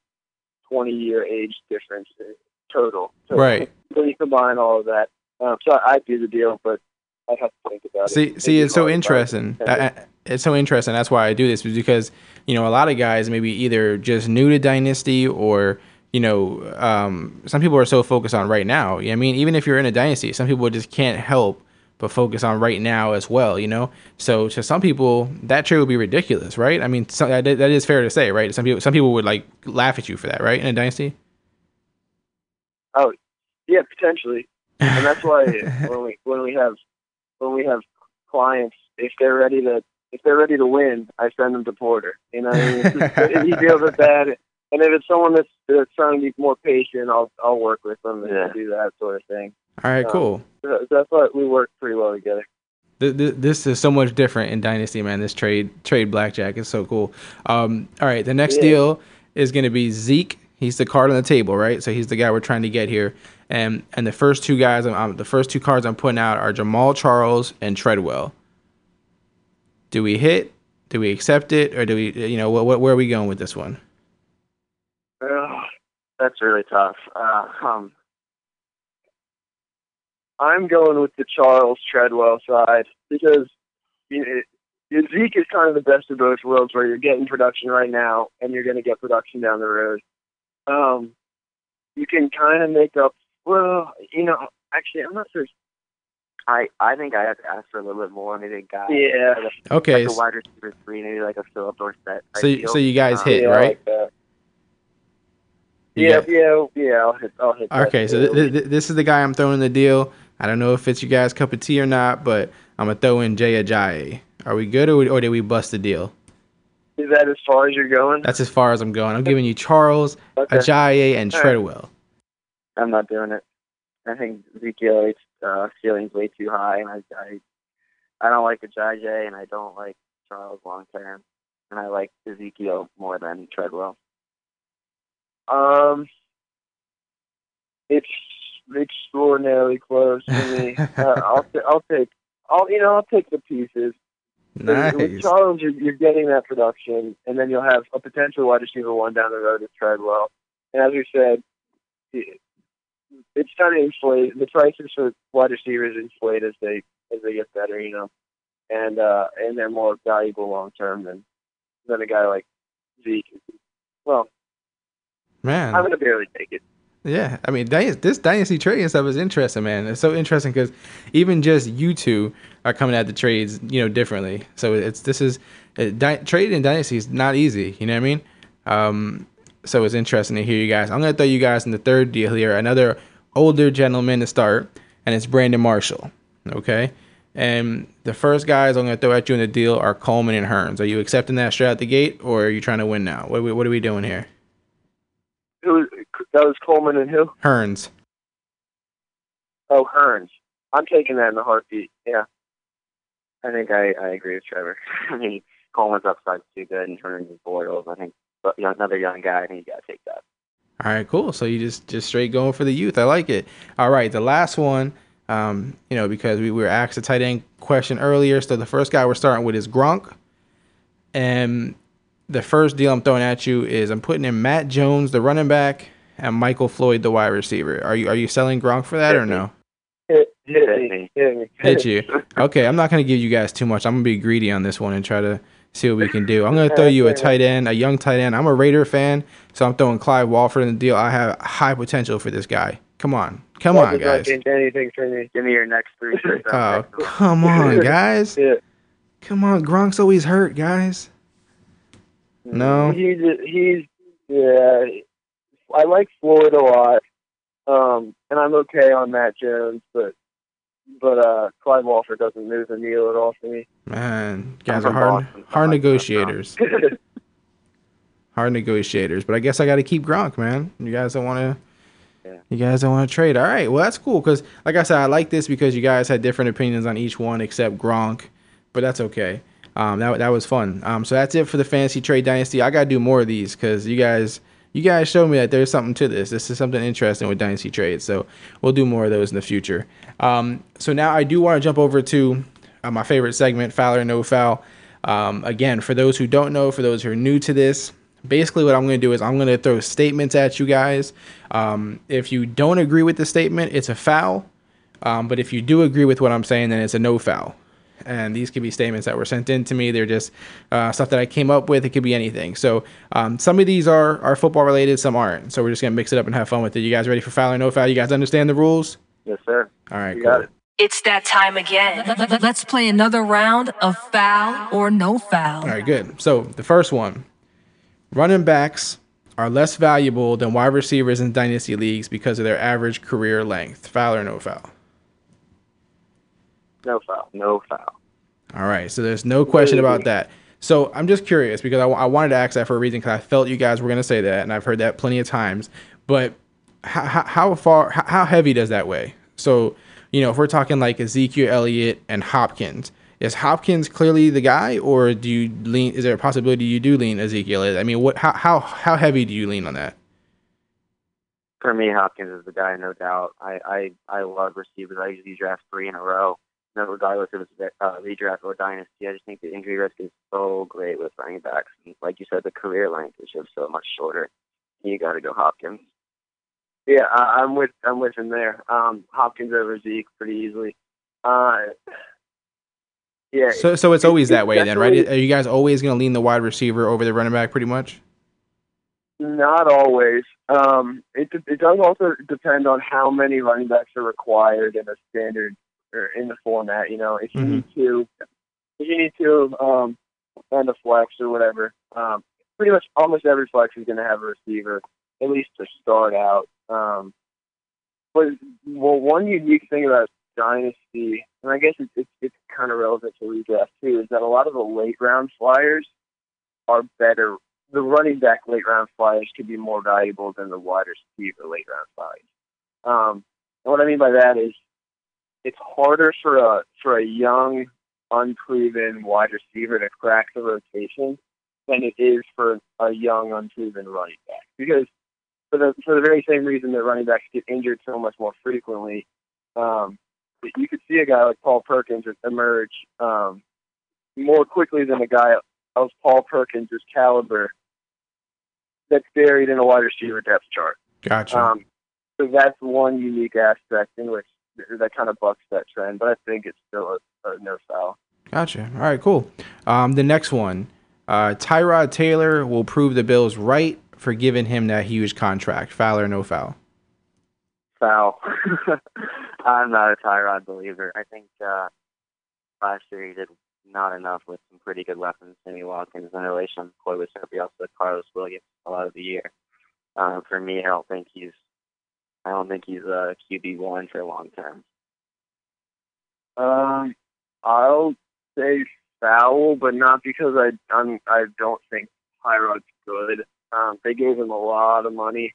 twenty year age difference total. So Right. When you combine all of that, um, so I do the deal, but I have to think about See, it. see, it's so interesting. I- I- it's so interesting. That's why I do this, is because you know a lot of guys maybe either just new to Dynasty or you know um, some people are so focused on right now. Yeah, I mean, even if you're in a Dynasty, some people just can't help but focus on right now as well. You know, so to some people that trade would be ridiculous, right? I mean, so, that, that is fair to say, right? Some people, some people would like laugh at you for that, right? In a Dynasty. Oh, yeah, potentially. and that's why when we when we have when we have clients, if they're ready to if they're ready to win, I send them to Porter. You know, what I mean? Just- if he deals with that, and if it's someone that's, that's trying to be more patient, I'll I'll work with them and Yeah. do that sort of thing. All right, Um, cool. So that's why we work pretty well together. Th- th- this is so much different in Dynasty, man. This trade trade blackjack is so cool. Um, all right, the next Yeah. deal is going to be Zeke. He's the card on the table, right? So he's the guy we're trying to get here. And and the first two guys, I'm, I'm- the first two cards I'm putting out are Jamaal Charles and Treadwell. Do we hit? Do we accept it, or do we? You know, what, what where are we going with this one? That's really tough. Uh, um, I'm going with the Charles Treadwell side because you know, Zeke is kind of the best of both worlds, where you're getting production right now and you're going to get production down the road. Um, you can kind of make up. Well, you know, actually, I'm not sure. I I think I have to ask for a little bit more. Maybe a guy, Yeah. like a, Okay, like a s- wide receiver three, maybe like a Phillip Dorsett. type so y- so you guys Um, hit yeah, I right? like. You yeah, got- yeah, yeah. I'll hit. I'll hit. that Okay, so th- th- this is the guy I'm throwing the deal. I don't know if it's you guys' cup of tea or not, but I'm gonna throw in Jay Ajayi. Are we good, or, or did we bust the deal? Is that as far as you're going? That's as far as I'm going. I'm giving you Charles, Okay. Ajayi, and All right. Treadwell. I'm not doing it. I think Ezekiel uh, ceiling's way too high, and I I, I don't like JJ, and I don't like Charles long term, and I like Ezekiel more than Treadwell. Um, it's extraordinarily close to me. uh, I'll I'll take I'll you know I'll take the pieces. With Nice. Charles, you're, you're getting that production, and then you'll have a potential wide receiver one down the road with Treadwell. And as we said, it- it's kind of inflate. The prices for wide receivers inflate as they as they get better, you know, and uh, and they're more valuable long term than than a guy like Zeke. Well, Man, I'm gonna barely take it. Yeah, I mean, this dynasty trading stuff is interesting, man. It's so interesting because even just you two are coming at the trades, you know, differently. So it's this is it, di- trading in dynasty is not easy. You know what I mean? Um, so it's interesting to hear you guys. I'm gonna throw you guys in the third deal here. Another older gentleman to start, and it's Brandon Marshall. Okay, and the first guys I'm gonna throw at you in the deal are Coleman and Hurns. Are you accepting that straight out the gate, or are you trying to win now? What what are we doing here? Who that was Coleman and who? Hurns. Oh, Hurns. I'm taking that in a heartbeat. Yeah. I think I, I agree with Trevor. I mean, Coleman's upside's too good and terms of Boyles. I think but young, another young guy, I think you got to take that. All right, cool. So you just just straight going for the youth. I like it. All right, the last one, um, you know, because we were asked a tight end question earlier. So the first guy we're starting with is Gronk, and the first deal I'm throwing at you is I'm putting in Matt Jones, the running back, and Michael Floyd, the wide receiver. Are you are you selling Gronk for that or no? Hit, hit Hit me. me. Hit me. Hit you. Okay, I'm not gonna give you guys too much. I'm gonna be greedy on this one and try to see what we can do. I'm gonna throw you a tight end, a young tight end. I'm a Raider fan, so I'm throwing Clive Walford in the deal. I have high potential for this guy. Come on, come That on, guys. anything for me. Give me your next three. Oh, come on, guys. Yeah. Come on, Gronk's always hurt, guys. No. He's he's yeah. I like Floyd a lot, um, and I'm okay on Matt Jones, but but uh, Clive Walford doesn't move the needle at all for me. Man, guys I'm are hard, Boston, hard negotiators. hard negotiators. But I guess I got to keep Gronk, man. You guys don't want to. Yeah. You guys don't want to trade. All right. Well, that's cool because, like I said, I like this because you guys had different opinions on each one except Gronk, but that's okay. Um, that that was fun. Um, so that's it for the fantasy trade dynasty. I gotta do more of these because you guys you guys showed me that there's something to this. This is something interesting with dynasty trades. So we'll do more of those in the future. Um, so now I do want to jump over to uh, my favorite segment, foul or no foul. Um, again, for those who don't know, for those who are new to this, basically what I'm going to do is I'm going to throw statements at you guys. Um, if you don't agree with the statement, it's a foul. Um, but if you do agree with what I'm saying, then it's a no foul. And these could be statements that were sent in to me. They're just uh, stuff that I came up with. It could be anything. So um, some of these are are football related, some aren't. So we're just gonna mix it up and have fun with it. You guys ready for foul or no foul? You guys understand the rules? Yes, sir. All right, You cool. got it. It's that time again. Let- let- Let's play another round of foul or no foul. All right, good. So the first one, running backs are less valuable than wide receivers in dynasty leagues because of their average career length. Foul or no foul? No foul. No foul. All right, so there's no question about that. So I'm just curious because I, I wanted to ask that for a reason because I felt you guys were going to say that, and I've heard that plenty of times. But how, how far, how, heavy does that weigh? So, you know, if we're talking like Ezekiel Elliott and Hopkins, is Hopkins clearly the guy, or do you lean? Is there a possibility you do lean Ezekiel? Elliott? I mean, what? How how how heavy do you lean on that? For me, Hopkins is the guy, no doubt. I I, I love receivers. I usually draft three in a row, no, regardless if it's uh, redraft or dynasty. I just think the injury risk is so great with running backs. And like you said, the career length is just so much shorter. You got to go Hopkins. Yeah, I, I'm with I'm with him there. Um, Hopkins over Zeke pretty easily. Uh, yeah. So so it's always that way then, right? Are you guys always going to lean the wide receiver over the running back, pretty much? Not always. Um, it it does also depend on how many running backs are required in a standard or in the format. You know, if you Mhm. need to, if you need to um, and a flex or whatever, um, pretty much almost every flex is going to have a receiver at least to start out. Um, but well, one unique thing about dynasty, and I guess it's it's, it's kind of relevant to redraft too, is that a lot of the late round flyers are better the running back late round flyers could be more valuable than the wide receiver late round flyers. Um, and what I mean by that is it's harder for a for a young, unproven wide receiver to crack the rotation than it is for a young, unproven running back. Because for the for the very same reason that running backs get injured so much more frequently, um, you could see a guy like Paul Perkins emerge um, more quickly than a guy of Paul Perkins' caliber that's buried in a wide receiver depth chart. Gotcha. Um, so that's one unique aspect in which that kind of bucks that trend, but I think it's still a, a no foul. Gotcha. All right, cool. Um, the next one, uh, Tyrod Taylor will prove the Bills right for giving him that huge contract? Foul or no foul? Foul. I'm not a Tyrod believer. I think uh, last year he did not enough with some pretty good weapons. Sammy Watkins, in relation Chloe was we also Carlos Williams a lot of the year. Um, for me, I don't think he's I don't think he's a QB one for long term. Um, I'll say foul, but not because I I'm I don't think Tyrod's good. Um, they gave him a lot of money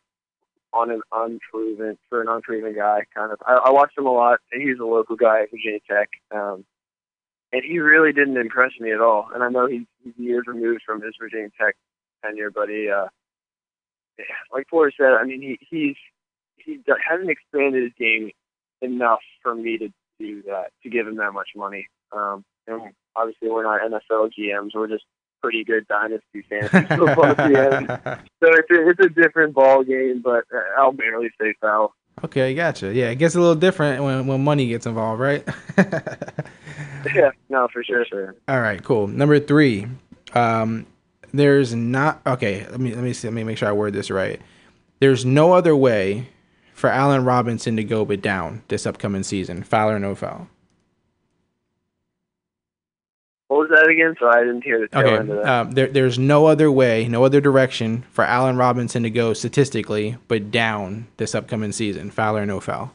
on an unproven for an unproven guy. Kind of, I, I watched him a lot. He's a local guy at Virginia Tech, um, and he really didn't impress me at all. And I know he's, he's years removed from his Virginia Tech tenure, but he, uh, like Porter said, I mean, he he's he hasn't expanded his game enough for me to do that to give him that much money. Um, and obviously, we're not NFL GMs; we're just pretty good dynasty fantasy football GMs. So it's a, it's a different ball game, but uh, I'll barely say foul. Okay, gotcha. Yeah, it gets a little different when, when money gets involved, right? yeah, no, for sure, sure. All right, cool. Number three, um, there's not okay. Let me let me see, let me make sure I word this right. There's no other way for Allen Robinson to go but down this upcoming season. Foul or no foul? What was that again? So I didn't hear the tail Okay, end of that. um, there, there's no other way, no other direction for Allen Robinson to go statistically but down this upcoming season. Foul or no foul?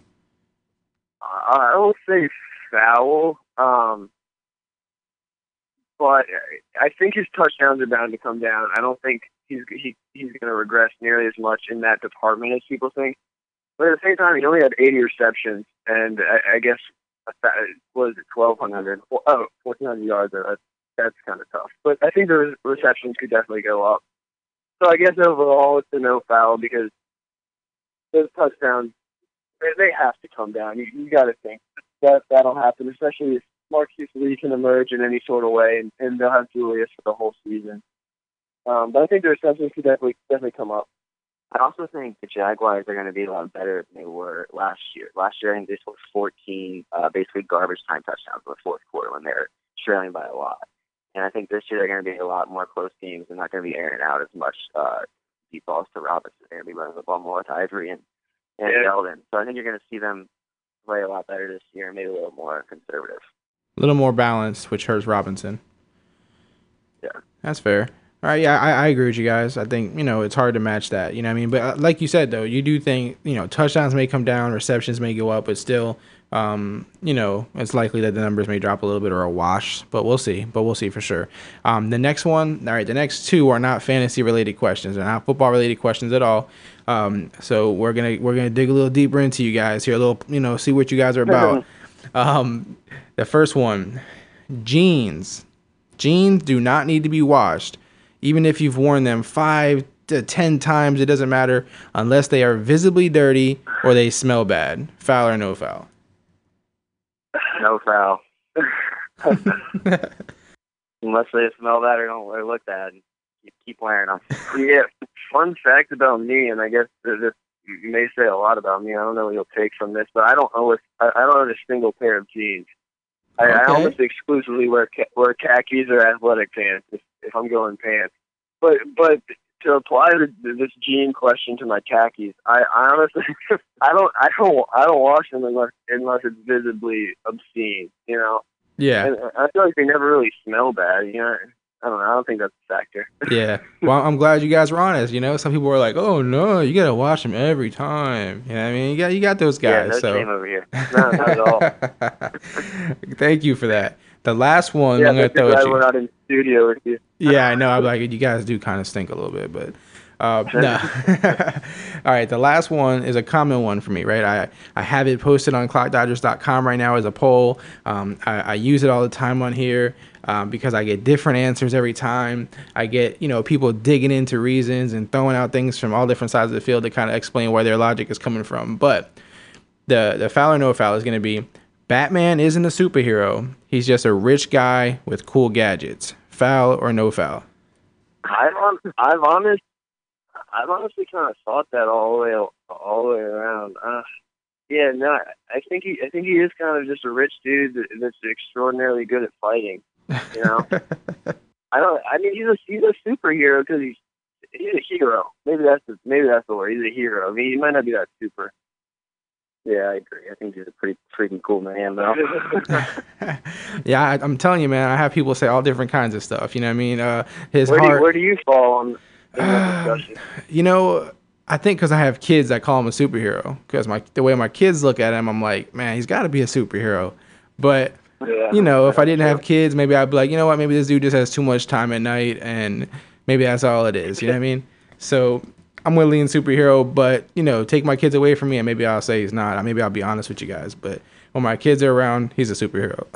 I I will say foul, um, but I think his touchdowns are bound to come down. I don't think he's he, he's going to regress nearly as much in that department as people think. But at the same time, he only had 80 receptions, and I, I guess is it 1,200? Oh, 1,400 yards. uh, That's, that's kind of tough. But I think the receptions could definitely go up. So I guess overall, it's a no foul because those touchdowns they, they have to come down. You, you got to think that that'll happen, especially if Marquise Lee can emerge in any sort of way, and, and they'll have Julius for the whole season. Um, but I think the receptions could definitely definitely come up. I also think the Jaguars are going to be a lot better than they were last year. Last year, I think they scored 14 uh, basically garbage time touchdowns in the fourth quarter when they were trailing by a lot. And I think this year they're going to be a lot more close games. They're not going to be airing out as much uh, deep balls to Robinson. They're going to be running the ball more with Ivory and, and Yeah. Yeldon. So I think you're going to see them play a lot better this year, maybe a little more conservative. A little more balanced, which hurts Robinson. Yeah. That's fair. All right, yeah, I, I agree with you guys. I think you know it's hard to match that. You know, what I mean, but uh, like you said though, you do think you know touchdowns may come down, receptions may go up, but still, um, you know, it's likely that the numbers may drop a little bit or a wash. But we'll see. But we'll see for sure. Um, the next one, all right, the next two are not fantasy related questions. They're not football related questions at all. Um, so we're gonna we're gonna dig a little deeper into you guys here, a little you know, see what you guys are about. Um, the first one, jeans. Jeans do not need to be washed, even if you've worn them five to ten times. It doesn't matter unless they are visibly dirty or they smell bad. Foul or no foul. No foul. Unless they smell bad or don't or look bad, you keep wearing them. Yeah. Fun fact about me, and I guess th- this may say a lot about me. I don't know what you'll take from this, but I don't own a, I don't own a single pair of jeans. I, I almost exclusively wear ca- wear khakis or athletic pants I'm going pants. But but to apply the, this jean question to my khakis, I, I honestly I don't I don't I don't wash them unless unless it's visibly obscene. You know, Yeah, and I feel like they never really smell bad. You know, I don't know. I don't think that's a factor. yeah. Well, I'm glad you guys were honest. You know, some people were like, "Oh no, you gotta wash them every time." You know, what I mean, you got you got those yeah, guys. no so shame over here. No, not at all. Thank you for that. The last one yeah, I'm gonna throw at you. we're not in studio with you. Yeah, I know. I'm like, you guys do kind of stink a little bit, but uh, no. All right, the last one is a common one for me, right? I, I have it posted on clockdodgers.com right now as a poll. Um, I, I use it all the time on here um, because I get different answers every time. I get, you know, people digging into reasons and throwing out things from all different sides of the field to kind of explain where their logic is coming from. But the the foul or no foul is going to be Batman isn't a superhero. He's just a rich guy with cool gadgets. Foul or no foul? I've on, I've honest, I've honestly kind of thought that all the way all the way around. Uh, yeah, no, I- think he I think he is kind of just a rich dude that's extraordinarily good at fighting. You know, I don't. I mean, he's a he's a superhero because he's he's a hero. Maybe that's the, maybe that's the word. He's a hero. I mean, he might not be that super. Yeah, I agree. I think he's a pretty freaking cool man, though. yeah, I, I'm telling you, man. I have people say all different kinds of stuff. You know what I mean? Uh, his where, do you, heart. where do you fall on discussion? you know, I think because I have kids, I call him a superhero. Because my the way my kids look at him, I'm like, man, he's got to be a superhero. But Yeah. you know, if I didn't have kids, maybe I'd be like, you know what, maybe this dude just has too much time at night, and maybe that's all it is. You know what I mean? So I'm gonna lean superhero, but you know, take my kids away from me, and maybe I'll say he's not. Maybe I'll be honest with you guys, but when my kids are around, he's a superhero.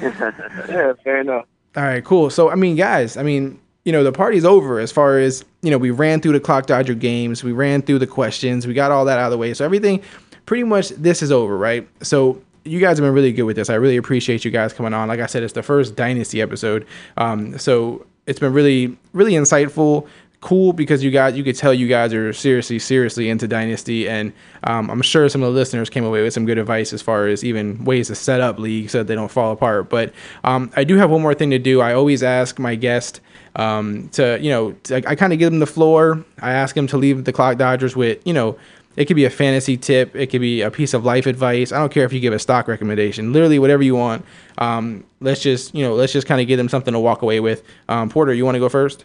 yeah, fair enough. All right, cool. So, I mean, guys, I mean, you know, the party's over as far as, you know, we ran through the Clock Dodger games, we ran through the questions, we got all that out of the way. So, everything pretty much this is over, right? So, you guys have been really good with this. I really appreciate you guys coming on. Like I said, it's the first Dynasty episode. Um, so, it's been really, really insightful. Cool because you guys, you could tell you guys are seriously, seriously into Dynasty, and um, I'm sure some of the listeners came away with some good advice as far as even ways to set up leagues so that they don't fall apart. But um, I do have one more thing to do. I always ask my guest um, to, you know, to, I kind of give them the floor. I ask them to leave the Clock Dodgers with, you know, it could be a fantasy tip, it could be a piece of life advice. I don't care if you give a stock recommendation, literally whatever you want. Um, let's just, you know, let's just kind of give them something to walk away with. Um, Porter, you want to go first?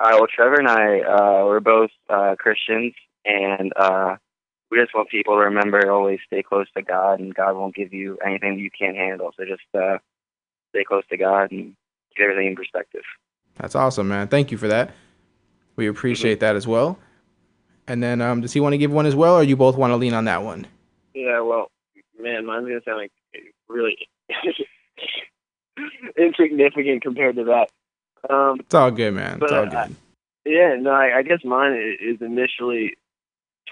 All right. Well, Trevor and I, uh, we're both uh, Christians, and uh, we just want people to remember to always stay close to God, and God won't give you anything you can't handle. So just uh, stay close to God and get everything in perspective. That's awesome, man. Thank you for that. We appreciate that as well. And then, um, does he want to give one as well, or you both want to lean on that one? Yeah, well, man, mine's gonna sound like really insignificant compared to that. Um, It's all good, man. It's all good. yeah, no, I, I guess mine is initially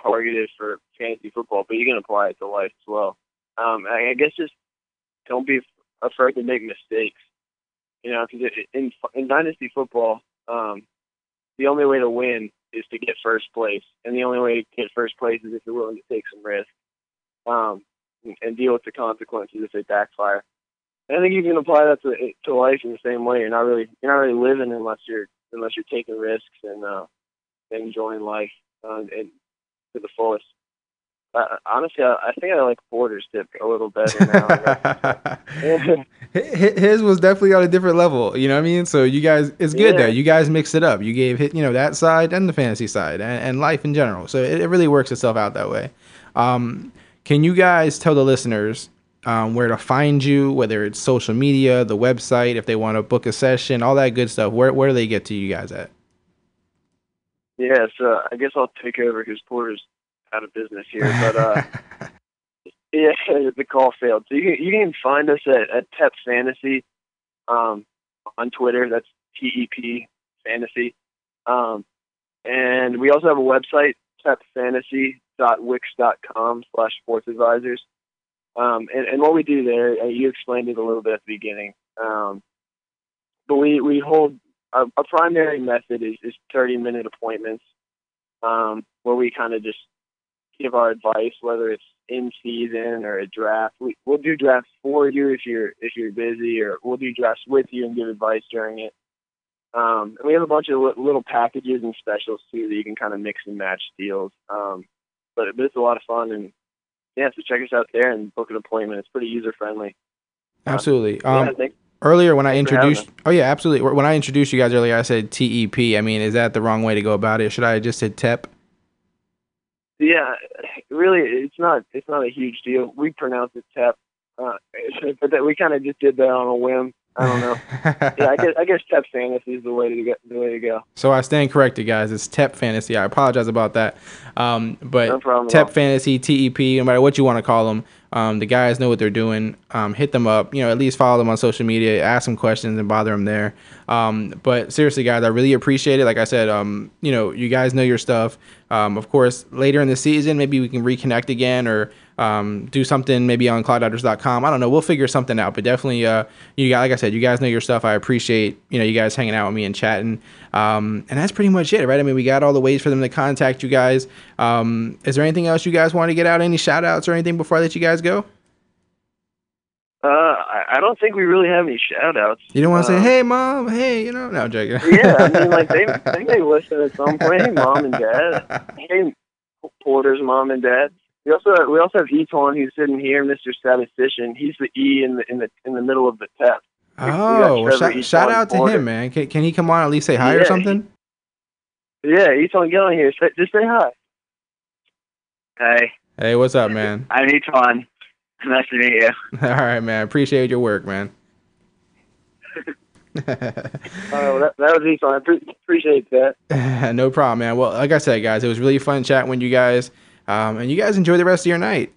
targeted for fantasy football, but you can apply it to life as well. Um, I, I guess just don't be afraid to make mistakes. You know, because in in dynasty football, um, the only way to win is to get first place, and the only way to get first place is if you're willing to take some risk, um, and deal with the consequences if they backfire. I think you can apply that to to life in the same way. You're not really you're not really living unless you're unless you're taking risks and uh, enjoying life uh, and to the fullest. Uh, honestly, I, I think I like Porter's tip a little better now. His was definitely on a different level. You know what I mean? So you guys, it's good Yeah. though. You guys mixed it up. You gave hit, you know, that side and the fantasy side and, and life in general. So it, it really works itself out that way. Um, can you guys tell the listeners um, where to find you, whether it's social media, the website, if they want to book a session, all that good stuff? Where where do they get to you guys at? yeah, so I guess I'll take over because Porter's out of business here. But uh, yeah, the call failed. So you can, you can find us at, at Tep Fantasy um, on Twitter. That's T E P Fantasy. Um, and we also have a website, tepfantasy.wix.com slash sports advisors. Um, and, and what we do there, uh, you explained it a little bit at the beginning. Um, but we, we hold our primary method is, is 30 minute appointments um, where we kind of just give our advice, whether it's in season or a draft. We, we'll do drafts for you if you're if you're busy, or we'll do drafts with you and give advice during it. Um, and we have a bunch of li- little packages and specials too that you can kind of mix and match deals. Um, but, but it's a lot of fun, and yeah, so check us out there and book an appointment. It's pretty user friendly. Absolutely. yeah, Um, think earlier when I Thanks introduced, oh yeah, absolutely. When I introduced you guys earlier, I said TEP. I mean, is that the wrong way to go about it? Should I have just said TEP? Yeah, really, it's not it's not a huge deal. We pronounce it Tep, uh, but that we kind of just did that on a whim. I don't know. yeah, I guess I guess Tep Fantasy is the way to get the way to go. So I stand corrected, guys. It's TEP Fantasy. I apologize about that. Um, but No problem TEP. Fantasy, TEP, no matter what you want to call them, um, the guys know what they're doing. Um, hit them up. You know, at least follow them on social media. Ask them questions and bother them there. Um, but seriously, guys, I really appreciate it. Like I said, um, you know, you guys know your stuff. Um, of course, later in the season, maybe we can reconnect again or um, do something maybe on clockdodgers.com. I don't know. We'll figure something out. But definitely, uh, you guys, like I said, you guys know your stuff. I appreciate you know you guys hanging out with me and chatting. Um, and that's pretty much it, right? I mean, we got all the ways for them to contact you guys. Um, is there anything else you guys want to get out? Any shout outs or anything before I let you guys go? Uh, I, don't think we really have any shout outs. You don't want to Uh, say, "Hey, mom," "Hey," you know? No, I'm joking. yeah, I mean, like they they may listen at some point. Hey, mom and dad. Hey, Porter's mom and dad. We also we also have Eton who's sitting here, Mr. Statistician. He's the E in the in the in the middle of the test. Oh, well, Trevor shout, shout out to him, man. Can, can he come on at least say hi or Yeah, something? Yeah, Eton, get on here. Say, just say hi. Hey, Hey, what's up, man? I'm Eton. Nice to meet you. All right, man. Appreciate your work, man. Oh, that, that was Eton. I pre- appreciate that. no problem, man. Well, like I said, guys, it was really fun chatting with you guys, um, and you guys enjoy the rest of your night.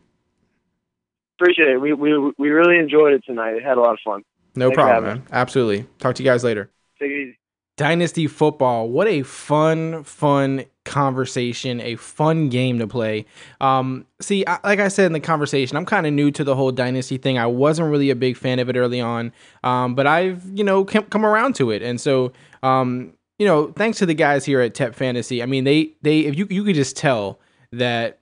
Appreciate it. We we we really enjoyed it tonight. It had a lot of fun. No Thanks problem, man. Absolutely. Talk to you guys later. Take it easy. Dynasty football. What a fun, fun conversation, a fun game to play. Um, see, I, like I said in the conversation, I'm kind of new to the whole Dynasty thing. I wasn't really a big fan of it early on, um, but I've, you know, come, come around to it. And so, um, you know, thanks to the guys here at Tep Fantasy. I mean, they, they, if you, you could just tell that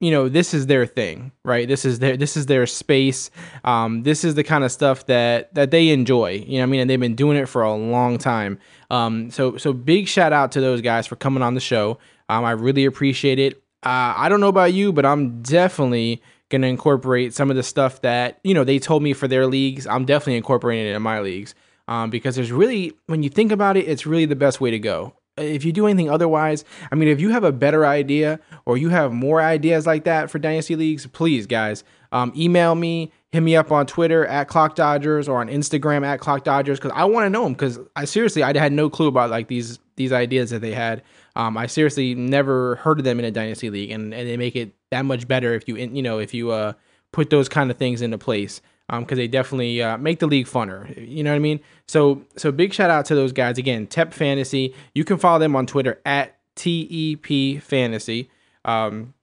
you know this is their thing right? This is their this is their space. Um, this is the kind of stuff that that they enjoy you know i mean? And they've been doing it for a long time. Um, so so big shout out to those guys for coming on the show. Um, i really appreciate it. Uh, i don't know about you but i'm definitely gonna incorporate some of the stuff that you know they told me for their leagues. I'm definitely incorporating it in my leagues um, because there's really when you think about it it's really the best way to go if you do anything otherwise, I mean, if you have a better idea or you have more ideas like that for dynasty leagues, please, guys, um, email me, hit me up on Twitter at Clock Dodgers or on Instagram at Clock Dodgers because I want to know them. Because I seriously, I had no clue about like these these ideas that they had. Um, I seriously never heard of them in a dynasty league, and, and they make it that much better if you you know if you uh, put those kind of things into place because they definitely uh, make the league funner. You know what I mean? So so big shout out to those guys again. Tep Fantasy. You can follow them on Twitter at TEP Fantasy. Um,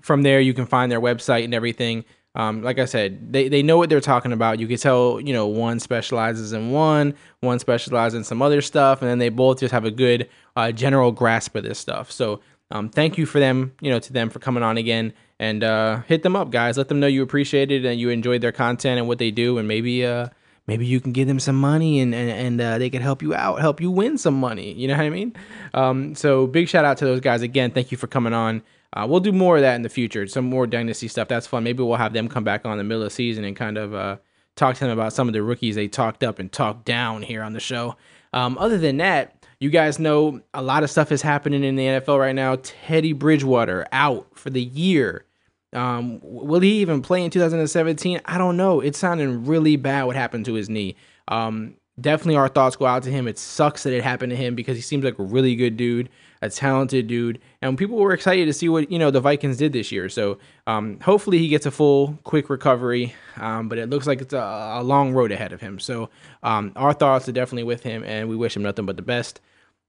from there, you can find their website and everything. Um, like I said, they, they know what they're talking about. You can tell, you know, one specializes in one, one specializes in some other stuff, and then they both just have a good uh, general grasp of this stuff. So um, thank you for them, you know, to them for coming on again and uh, hit them up, guys. Let them know you appreciate it and you enjoyed their content and what they do, and maybe uh, maybe you can give them some money and and, and uh, they can help you out, help you win some money. You know what I mean? Um, so big shout out to those guys again. Thank you for coming on. Uh, we'll do more of that in the future. Some more dynasty stuff. That's fun. Maybe we'll have them come back on the middle of the season and kind of uh, talk to them about some of the rookies they talked up and talked down here on the show. Um, other than that, you guys know a lot of stuff is happening in the NFL right now. Teddy Bridgewater out for the year. Um, will he even play in 2017? I don't know. It's sounding really bad what happened to his knee. Um, definitely our thoughts go out to him. It sucks that it happened to him because he seems like a really good dude, a talented dude, and people were excited to see what you know the Vikings did this year. So um, hopefully he gets a full, quick recovery. Um, but it looks like it's a, a long road ahead of him. So um, our thoughts are definitely with him, and we wish him nothing but the best.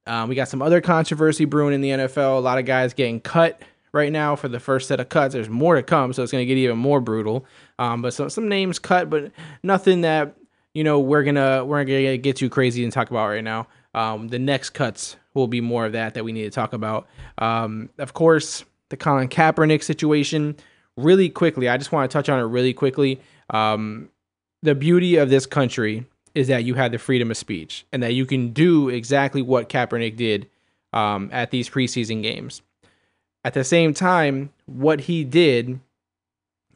Um, we got some other controversy brewing in the NFL. A lot of guys getting cut right now for the first set of cuts. There's more to come, so it's going to get even more brutal. Um, but so, some names cut, but nothing that you know we're gonna we're gonna get too crazy and talk about right now. Um, the next cuts will be more of that that we need to talk about. Um, of course, the Colin Kaepernick situation. Really quickly, I just want to touch on it really quickly. Um, the beauty of this country is that you have the freedom of speech and that you can do exactly what Kaepernick did um, at these preseason games. At the same time, what he did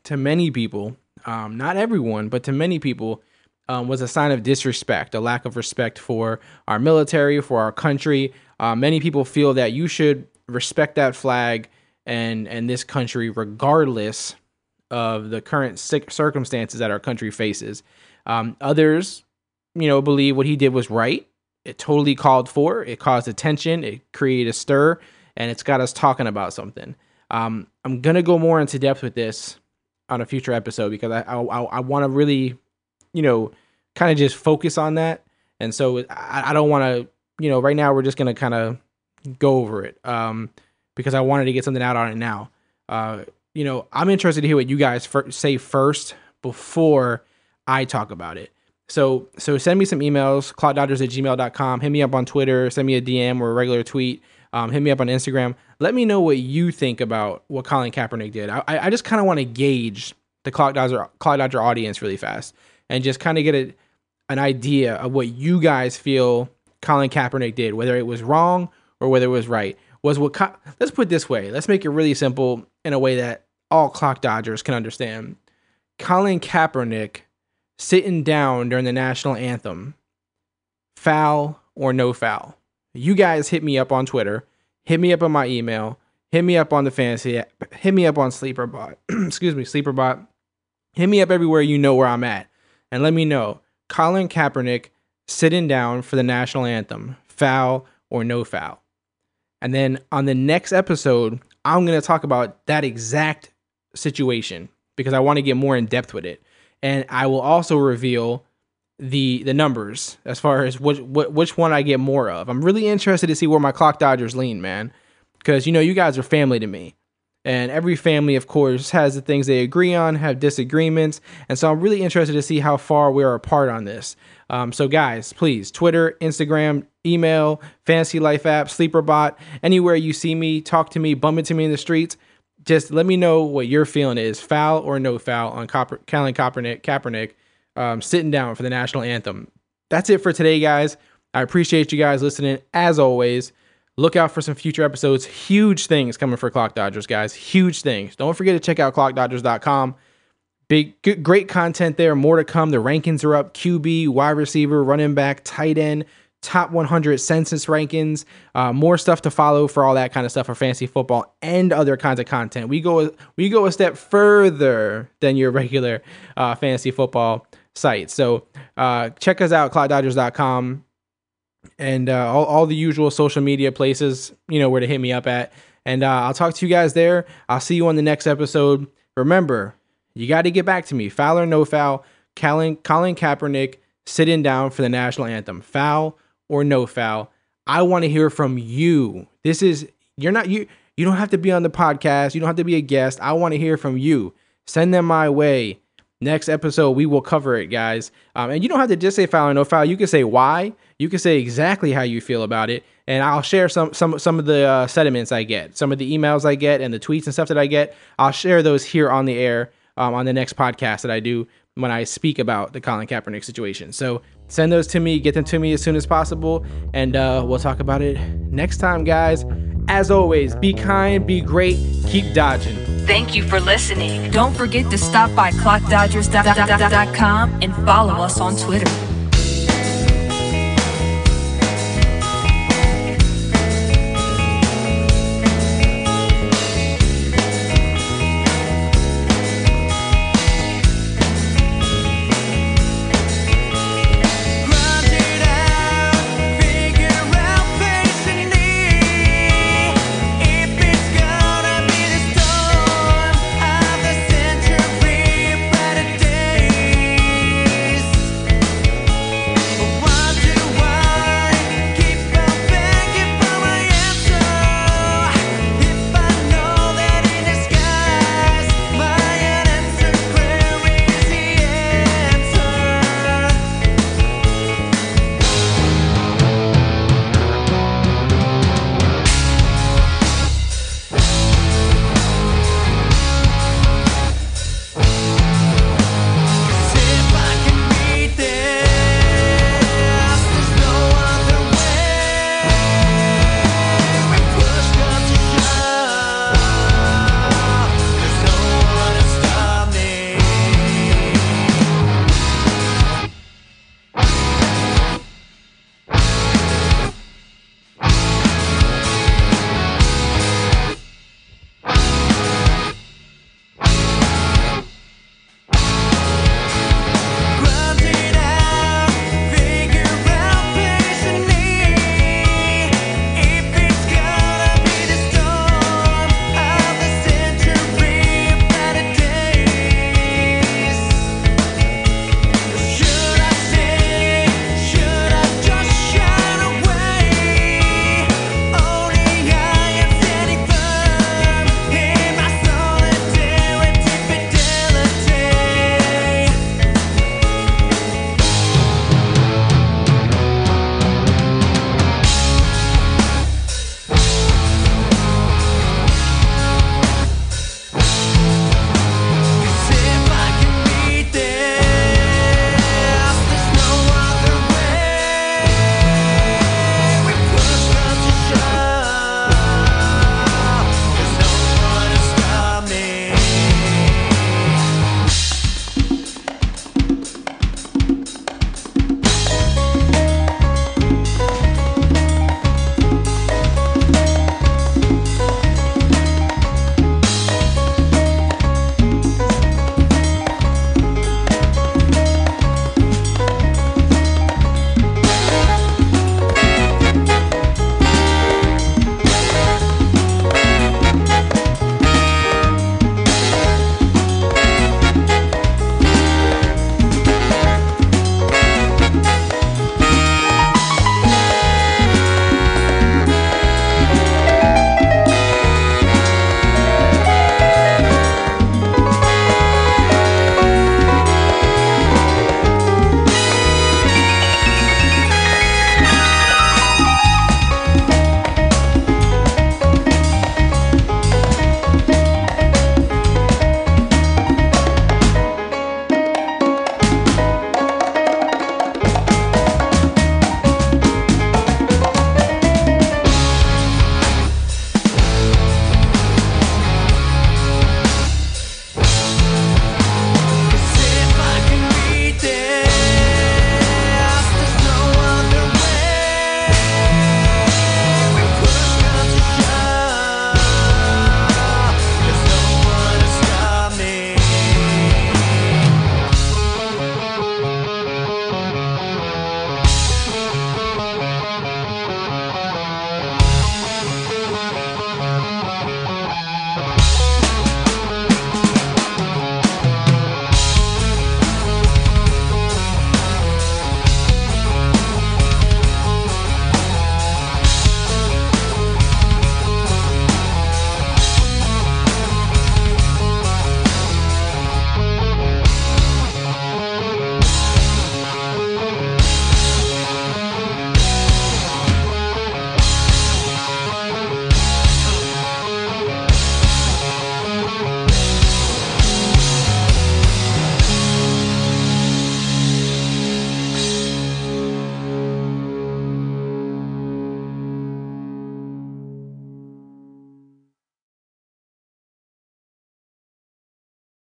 to many people, um, not everyone, but to many people, um, was a sign of disrespect, a lack of respect for our military, for our country. Uh, many people feel that you should respect that flag and and this country, regardless of the current circumstances that our country faces. Um, others, you know, believe what he did was right. It totally called for. It caused attention. It created a stir, and it's got us talking about something. Um, I'm gonna go more into depth with this on a future episode because I I, I want to really, you know, kind of just focus on that. And so I, I don't want to, you know, right now we're just gonna kind of go over it um, because I wanted to get something out on it now. Uh, you know, I'm interested to hear what you guys fir- say first before I talk about it. So so send me some emails, clockdodgers at gmail.com. Hit me up on Twitter, send me a DM or a regular tweet. Um, hit me up on Instagram. Let me know what you think about what Colin Kaepernick did. I, I just kind of want to gauge the Clock Dodger Clock Dodger audience really fast and just kind of get a, an idea of what you guys feel Colin Kaepernick did, whether it was wrong or whether it was right. Was what let's put it this way. Let's make it really simple in a way that all Clock Dodgers can understand. Colin Kaepernick sitting down during the national anthem, foul or no foul. You guys hit me up on Twitter, hit me up on my email, hit me up on the fantasy app, hit me up on Sleeperbot. Excuse me, Sleeperbot. Hit me up everywhere you know where I'm at, and let me know. Colin Kaepernick sitting down for the national anthem, foul or no foul. And then on the next episode, I'm going to talk about that exact situation because I want to get more in depth with it. And I will also reveal the the numbers as far as which which one I get more of. I'm really interested to see where my clock dodgers lean, man, because you know you guys are family to me. And every family, of course, has the things they agree on, have disagreements. And so I'm really interested to see how far we are apart on this. Um, so, guys, please, Twitter, Instagram, email, Fantasy Life app, Sleeperbot, anywhere you see me, talk to me, bump into me in the streets. Just let me know what your feeling is, foul or no foul on Copper, Colin Kaepernick, Kaepernick um, sitting down for the national anthem. That's it for today, guys. I appreciate you guys listening. As always, look out for some future episodes. Huge things coming for Clock Dodgers, guys. Huge things. Don't forget to check out clockdodgers.com. Big, good, great content there. More to come. The rankings are up. QB, wide receiver, running back, tight end, top 100 census rankings. Uh, more stuff to follow for all that kind of stuff for fantasy football and other kinds of content. We go, we go a step further than your regular uh, fantasy football site. So uh, check us out, clockdodgers.com and uh, all, all the usual social media places, you know, where to hit me up at. And uh, I'll talk to you guys there. I'll see you on the next episode. Remember, you got to get back to me. Foul or no foul, Colin, Colin Kaepernick sitting down for the national anthem. Foul or no foul. I want to hear from you. This is, you're not, you, you don't have to be on the podcast. You don't have to be a guest. I want to hear from you. Send them my way. Next episode, we will cover it, guys. Um, and you don't have to just say file or no file. You can say why. You can say exactly how you feel about it, and I'll share some some some of the uh, sentiments I get, some of the emails I get, and the tweets and stuff that I get. I'll share those here on the air um, on the next podcast that I do when I speak about the Colin Kaepernick situation. So send those to me, get them to me as soon as possible, and uh, we'll talk about it next time, guys. As always, be kind, be great, keep dodging. Thank you for listening. Don't forget to stop by clockdodgers.com and follow us on Twitter.